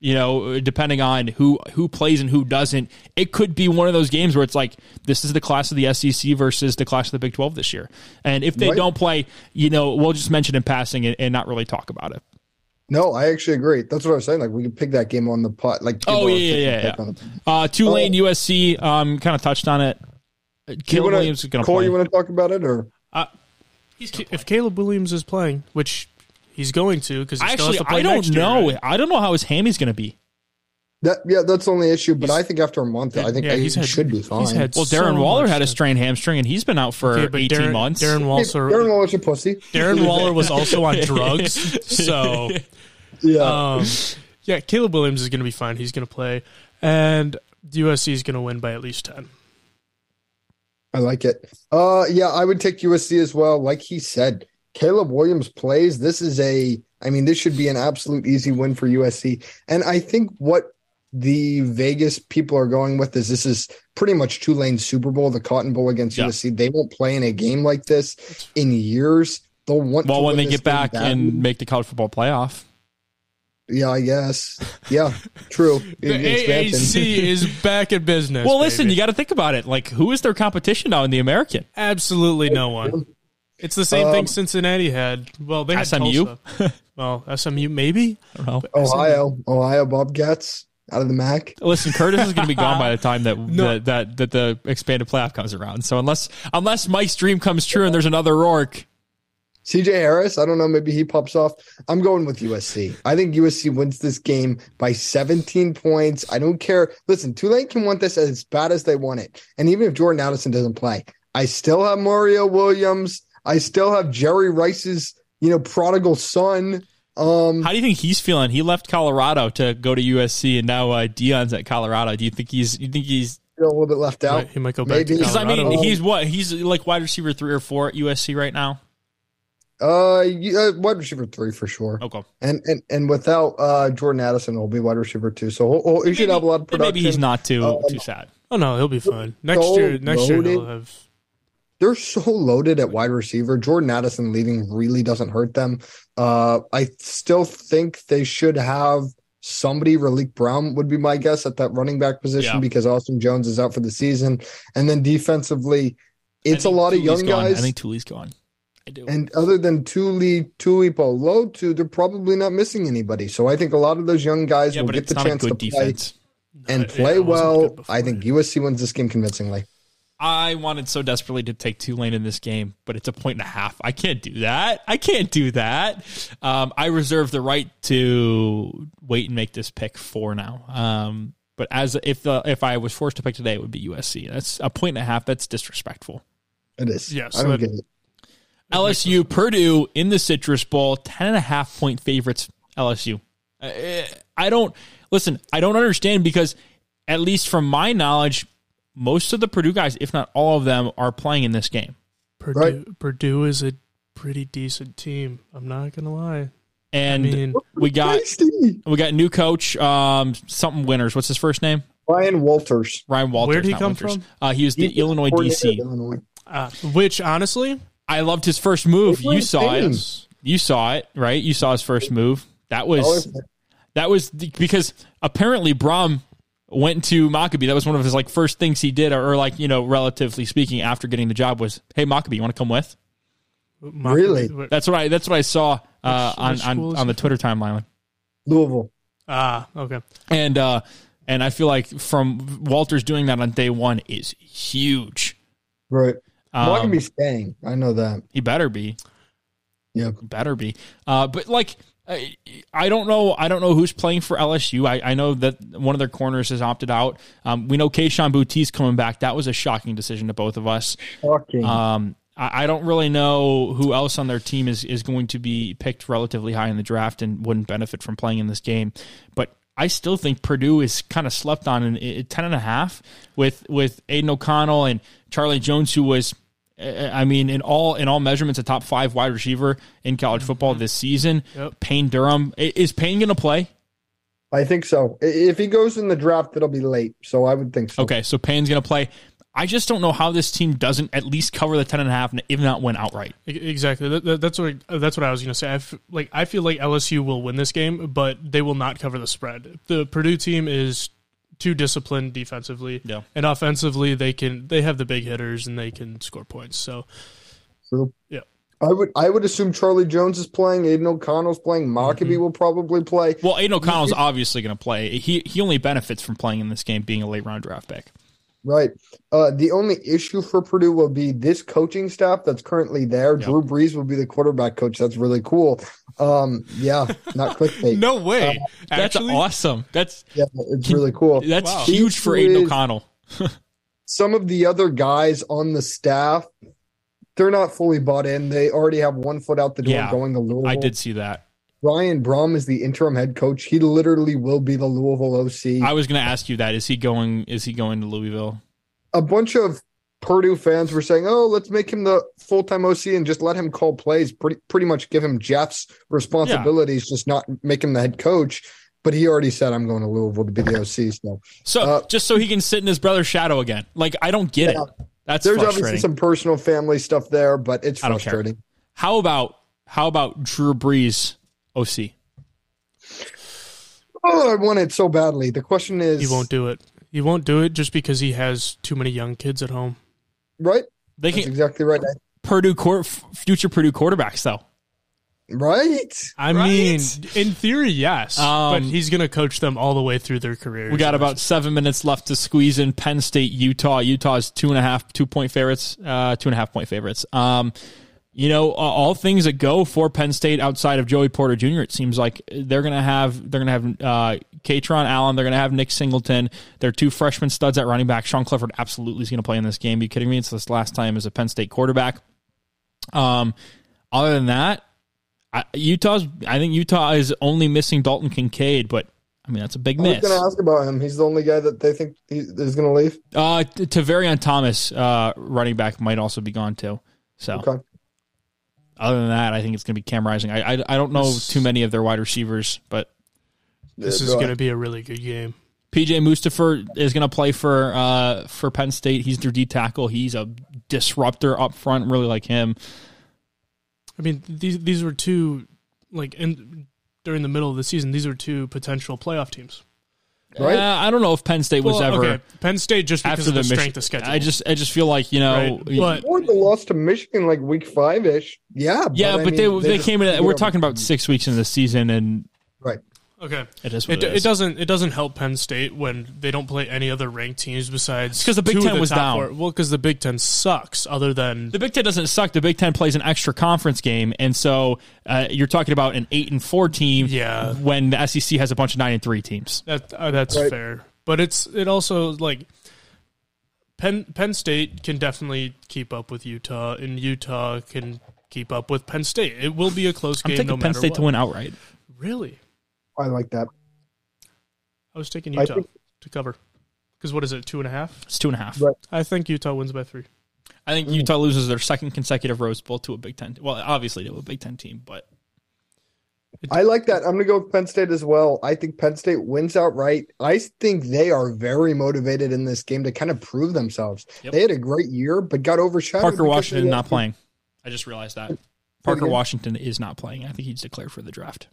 A: you know depending on who who plays and who doesn't it could be one of those games where it's like this is the class of the SEC versus the class of the Big 12 this year and if they
B: Right.
A: don't play you know we'll just mention in passing and, and not really talk about it
B: No, I actually agree. That's what I was saying. Like we could pick that game on the pot. Like
A: Oh,
B: people are
A: yeah, yeah, yeah, yeah. Uh, Tulane, USC, um, kind of touched on it. Caleb
B: wanna-
A: Williams is going to
B: Cole,
A: play.
B: you want to talk about it or?
C: if Caleb Williams is playing, which he's going to, because he still
A: Actually,
C: has to play
A: I don't
C: next year,
A: know.
C: right?
A: I don't know how his hammy's going to be.
B: That yeah, that's the only issue. But I think after a month, I think
C: Yeah,
B: he
C: had-
B: should be fine.
C: he's had
A: Well,
C: so
A: Darren Waller had a strained hamstring, and he's been out for
C: Okay,
A: 18
C: Darren,
A: months.
C: Darren
B: Hey,
C: Waller,
B: Darren Waller's a pussy.
C: Darren <laughs> Waller was also on drugs, <laughs> so
B: Yeah,
C: um, yeah, Caleb Williams is going to be fine. He's going to play, and USC is going to win by at least ten.
B: I like it. Uh, yeah, I would take USC as well. Like he said, Caleb Williams plays. This is a. I mean, this should be an absolute easy win for USC. And I think what the Vegas people are going with is this is pretty much Tulane's Super Bowl, the Cotton Bowl against
A: Yeah.
B: USC. They won't play in a game like this in years. They'll want.
A: well,
B: to
A: when they get back
B: badly.
A: and make the college football playoff.
B: yeah, I guess. Yeah, true. <laughs>
C: The AAC <laughs> is back in business.
A: Well, listen,
C: baby.
A: you got to think about it. Like, who is their competition now in the American?
C: absolutely no one. It's the same thing
B: Um,
C: Cincinnati had. Well, they had
A: SMU?
C: Tulsa. well, SMU maybe.
A: I don't. <laughs>
B: Ohio, Ohio Bobcats out of the MAC.
A: Listen, Kurtis is going to be gone by the time that, <laughs>
C: No.
A: that that that the expanded playoff comes around. So unless unless Mike's dream comes true and there's another Rourke,
B: CJ Harris, I don't know, maybe he pops off. I'm going with USC. I think USC wins this game by 17 points. I don't care. Listen, Tulane can want this as bad as they want it. And even if Jordan Addison doesn't play, I still have Mario Williams. I still have Jerry Rice's, you know, prodigal son. Um,
A: How do you think he's feeling? He left Colorado to go to USC, and now uh, Deion's at Colorado. Do you think he's? You think he's?
B: feel a little bit left out.
C: He might go back
A: Because I
C: Colorado.
A: mean, he's what? He's like wide receiver three or four at USC right now.
B: Uh, you- uh, wide receiver three for sure.
A: Okay,
B: And and and without uh Jordan Addison, he'll be wide receiver two. So he'll, he'll- he should have a lot of production.
A: maybe he's not too
B: Um,
A: too sad.
C: oh no, he'll be fine next
B: so
C: year. Next year he'll have.
B: They're so loaded at wide receiver. Jordan Addison leaving really doesn't hurt them. Uh, I still think they should have somebody. Raleek Brown would be my guess at that running back position
A: Yeah.
B: because Austin Jones is out for the season. And then defensively, it's a lot of young
A: gone.
B: guys.
A: I think Tuli's gone. I do.
B: and other than Tuli Tuipulotu, they're probably not missing anybody. So I think a lot of those young guys
A: yeah,
B: will get the chance to
A: good
B: play
A: defense.
B: and play well. I think USC wins this game convincingly.
A: I wanted so desperately to take Tulane in this game, but it's a point and a half. I can't do that. I can't do that. Um, I reserve the right to wait and make this pick for now. Um, but as if the if I was forced to pick today, it would be USC. That's a point and a half. That's disrespectful.
B: It is.
C: Yeah,
B: I don't
C: that-
B: get it.
A: LSU, Purdue in the Citrus Bowl, 10 and a half point favorites, LSU. Uh, I don't, listen, I don't understand because, at least from my knowledge, most of the Purdue guys, if not all of them, are playing in this game.
C: Purdue,
B: Right.
C: Purdue is a pretty decent team. I'm not gonna lie.
A: And
C: I mean,
A: we got
B: Tasty.
A: we got new coach, um, something winners. What's his first name?
B: Ryan Walters.
A: Ryan Walters.
C: Where'd he come
A: Winters.
C: from?
A: Uh, he was the
B: He-
A: Illinois DC.
B: Illinois.
C: uh, which honestly,
A: I loved his first move. You saw it. You saw it, right? You saw his first move. That was that was the, because apparently Brohm went to Mockobee. That was one of his like first things he did, or, or like you know, relatively speaking, after getting the job was, "Hey Mockobee, you want to come with?"
B: Really?
A: That's what I that's what I saw uh,
C: Which-
A: on
C: which
A: on on the Twitter timeline,
B: Louisville.
C: Ah, okay.
A: and uh, and I feel like from Walters doing that on day one is huge.
B: Right.
A: Um,
B: Well, I can be staying. I know that.
A: he better be.
B: Yep.
A: better be. Uh, but like, I, I don't know. I don't know who's playing for LSU. I, I know that one of their corners has opted out. Um, we know Kayshon Boutte's coming back. That was a shocking decision to both of us.
B: Shocking.
A: Um, I, I don't really know who else on their team is is going to be picked relatively high in the draft and wouldn't benefit from playing in this game. But I still think Purdue is kind of slept on in, in ten and a half with with Aidan O'Connell and Charlie Jones, who was. I mean, in all in all measurements, a top five wide receiver in college mm-hmm. football this season.
C: Yep.
A: Payne Durham is Payne going to play?
B: I think so. If he goes in the draft, it'll be late. So I would think so.
A: Okay, so Payne's going to play. I just don't know how this team doesn't at least cover the ten and a half, if not win outright.
C: Exactly. That, that- that's what that's what I was going to say. I f- like I feel like LSU will win this game, but they will not cover the spread. The Purdue team is too disciplined defensively,
A: Yeah.
C: and offensively they can they have the big hitters and they can score points. So
B: True.
C: Yeah.
B: I would I would assume Charlie Jones is playing, Aidan O'Connell's playing, Mockobee
A: Mm-hmm.
B: will probably play.
A: Well, Aidan O'Connell's obviously going to play. He he only benefits from playing in this game, being a late round draft pick.
B: Right. Uh, the only issue for Purdue will be this coaching staff that's currently there.
A: Yep.
B: Drew Brees will be the quarterback coach. That's really cool. Um, yeah, not <laughs> clickbait.
C: no way.
A: That's
C: Actually,
A: awesome. That's
B: Yeah, it's really cool.
A: that's
C: Wow.
A: huge for
B: He Aidan
A: O'Connell. <laughs>
B: Some of the other guys on the staff, they're not fully bought in. They already have one foot out the door
A: Yeah,
B: going to Louisville.
A: I did see that.
B: Brian Brohm is the interim head coach. He literally will be the Louisville OC.
A: I was going to ask you that. Is he going? Is he going to Louisville?
B: a bunch of Purdue fans were saying, "Oh, let's make him the full-time OC and just let him call plays. Pretty pretty much give him Jeff's responsibilities, just not make him the head coach." But he already said, "I'm going to Louisville to be the OC." So
A: So
B: Uh,
A: just so he can sit in his brother's shadow again. Like I don't get
B: Yeah.
A: it. That's
B: there's obviously some personal family stuff there, but it's
A: I don't care.
B: frustrating.
A: how about how about Drew Brees, OC?
B: Oh, I want it so badly. The question is,
C: he won't do it. He won't do it just because he has too many young kids at home.
B: right?
A: They
B: That's
A: can
B: exactly right.
A: Purdue court, future Purdue quarterbacks though.
B: Right?
C: I
A: Right?
C: mean, in theory, yes,
A: Um,
C: but he's going to coach them all the way through their careers.
A: We got about seven minutes left to squeeze in Penn State, Utah. Utah's two and a half, two point favorites, uh, two and a half point favorites. Um, you know, all things that go for Penn State outside of Joey Porter Jr. It seems like they're gonna have they're gonna have uh, Kaytron Allen. They're gonna have Nick Singleton. They're two freshman studs at running back. Sean Clifford absolutely is gonna play in this game. Are you kidding me? It's his last time as a Penn State quarterback. Um, other than that, I, Utah's. I think Utah is only missing Dalton Kincaid, but I mean that's a big
B: I was going to ask about him. He's the only guy that they think he is going to leave.
A: Uh, Thomas, uh, running back, might also be gone too. So,
B: Okay.
A: Other than that, I think it's going to be Cam Rising. I, I I don't know
C: This-
A: too many of their wide receivers, but
C: This
B: Yeah,
C: is going to be a really good game.
A: PJ Mustipher is going to play for uh for Penn State. He's their D tackle. He's a disruptor up front. Really like him.
C: I mean, these these were two like in during the middle of the season. These were two potential playoff teams.
B: Right.
A: Uh, I don't know if Penn State was
C: Well,
A: ever
C: okay, Penn State just because
A: after
C: of
A: the,
C: the,
A: Mich-
C: strength of schedule.
A: I just I just feel like you know.
C: Right, but-
B: Or the loss to Michigan like week five ish. Yeah.
A: yeah,
B: I
A: but
B: mean,
A: they they
B: just-
A: came in. We're
B: know,
A: talking about six weeks into the season, and
B: Right.
C: Okay.
A: it is what
C: It,
A: it,
C: it
A: is.
C: doesn't it doesn't help Penn State when they don't play any other ranked teams besides
A: 'cause the Big
C: two
A: Ten
C: the
A: was down.
C: four. Well, because the Big Ten sucks. Other than
A: The Big Ten doesn't suck. The Big Ten plays an extra conference game, and so uh, you're talking about an eight and four team.
C: Yeah.
A: When the SEC has a bunch of nine and three teams.
C: That uh, that's
B: Right.
C: fair, but it's it also like Penn Penn State can definitely keep up with Utah, and Utah can keep up with Penn State. It will be a close
A: I'm
C: game.
A: taking
C: no
A: Penn
C: matter
A: State
C: what.
A: to win outright.
C: Really,
B: I like that.
C: I was taking Utah
B: think-
C: to cover because what is it, two and a half?
A: It's two and a half.
B: Right.
C: I think Utah wins by three.
A: I think mm. Utah loses their second consecutive Rose Bowl to a Big Ten. Well, obviously to a Big Ten team, but
B: I like that. I'm going to go with Penn State as well. I think Penn State wins outright. I think they are very motivated in this game to kind of prove themselves.
A: Yep.
B: They had a great year, but got overshadowed.
A: Parker Washington not playing. I just realized that Parker? Washington is not playing. I think he's declared for the draft.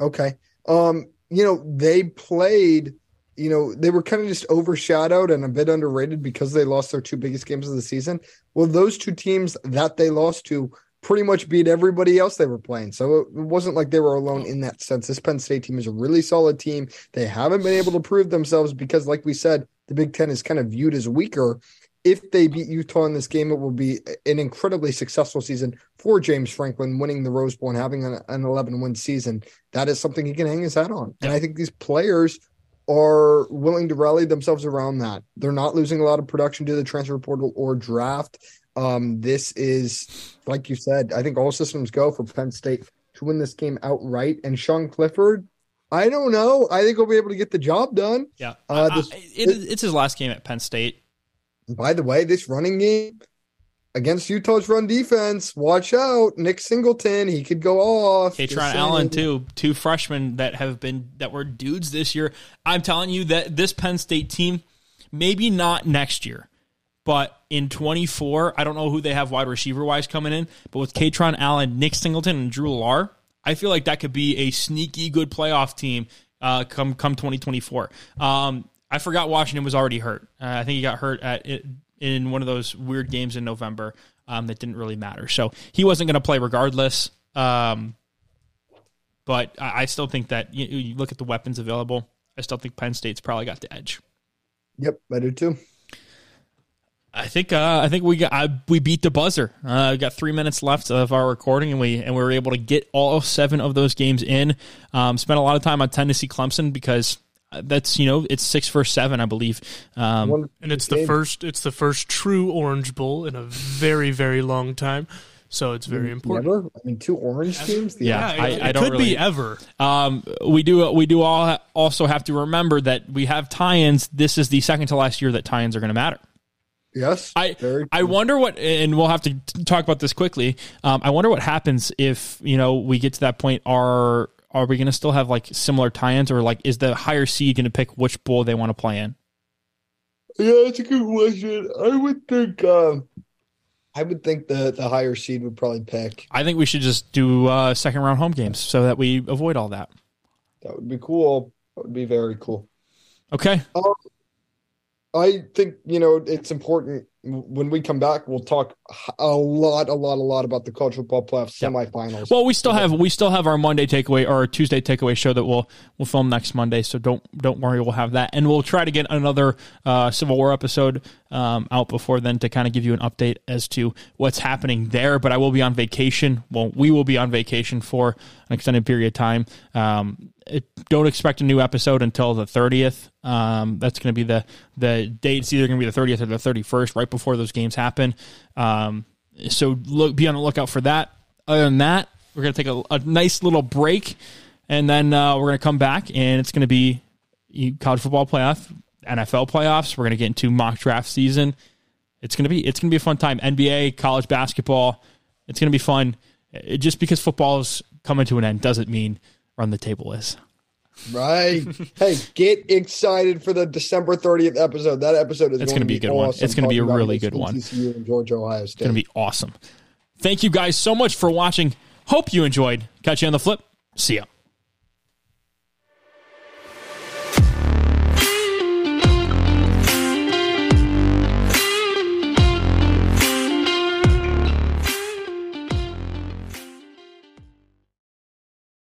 B: Okay. Um, you know, they played, you know, they were kind of just overshadowed and a bit underrated because they lost their two biggest games of the season. Well, those two teams that they lost to pretty much beat everybody else they were playing. So it wasn't like they were alone in that sense. This Penn State team is a really solid team. They haven't been able to prove themselves because, like we said, the Big Ten is kind of viewed as weaker. If they beat Utah in this game, it will be an incredibly successful season for James Franklin, winning the Rose Bowl and having an, an 11 win season. That is something he can hang his hat on. And I think these players are willing to rally themselves around that. They're not losing a lot of production to the transfer portal or draft. Um, this is, like you said, I think all systems go for Penn State to win this game outright. And Sean Clifford, I don't know. I think he'll be able to get the job done.
A: Yeah,
B: Uh,
A: I-
B: this-
A: I- it- it's his last game at Penn State.
B: By the way, this running game against Utah's run defense, watch out. Nick Singleton, he could go off. Kaytron.
A: Allen too, two freshmen that have been that were dudes this year. I'm telling you that this Penn State team, maybe not next year, but in 24, I don't know who they have wide receiver wise coming in, but with Kaytron Allen, Nick Singleton, and Drew Allar, I feel like that could be a sneaky good playoff team uh, come come 2024. Um, I forgot Washington was already hurt. Uh, I think he got hurt at it, in one of those weird games in November um, that didn't really matter. So he wasn't going to play regardless. Um, but I, I still think that you, you look at the weapons available. I still think Penn State's probably got the edge.
B: Yep, I do too.
A: I think uh, I think we got I, we beat the buzzer. Uh, we got three minutes left of our recording, and we and we were able to get all seven of those games in. Um, spent a lot of time on Tennessee Clemson because that's you know it's six for seven, I believe. Um,
C: And it's the
B: game.
C: first it's the first true Orange Bowl in a very very long time. So it's very important.
B: Never? I mean, two orange teams. The
A: Yeah, I-
C: it,
A: I don't
C: could
A: really-
C: be ever.
A: Um, we do we do all also have to remember that we have tie-ins. This is the second to last year that tie-ins are going to matter.
B: Yes,
A: I
B: very
A: I wonder what, and we'll have to t- talk about this quickly. Um, I wonder what happens if you know we get to that point. Are are we going to still have like similar tie-ins, or like is the higher seed going to pick which bowl they want to play in?
B: Yeah, that's a good question. I would think. Um, I would think the the higher seed would probably pick.
A: I think we should just do uh, second round home games so that we avoid all that.
B: That would be cool. That would be very cool.
A: Okay,
B: I think you know it's important when we come back. We'll talk a lot, a lot, a lot about the college football playoff semifinals.
A: Well, we still have we still have our Monday takeaway or our Tuesday takeaway show that we'll we'll film next Monday. So don't don't worry, we'll have that, and we'll try to get another uh, Civil War episode um, out before then to kind of give you an update as to what's happening there. But I will be on vacation. Well, we will be on vacation for an extended period of time. Um, it, don't expect a new episode until the thirtieth. Um, that's going to be the the date. It's either going to be the thirtieth or the thirty first, right before those games happen. Um, so look, be on the lookout for that. Other than that, we're going to take a, a nice little break, and then uh, we're going to come back, and it's going to be college football playoff, NFL playoffs. We're going to get into mock draft season. It's going to be it's going to be a fun time. NBA, college basketball. It's going to be fun. It, just because football is coming to an end doesn't mean run the table is.
B: Right. <laughs> hey, get excited for the December 30th episode. That episode is
A: It's
B: going to
A: be a good one. It's gonna be a really good one.
B: TCU and Georgia, Ohio State.
A: It's going to be awesome. Thank you guys so much for watching. Hope you enjoyed. Catch you on the flip. See ya.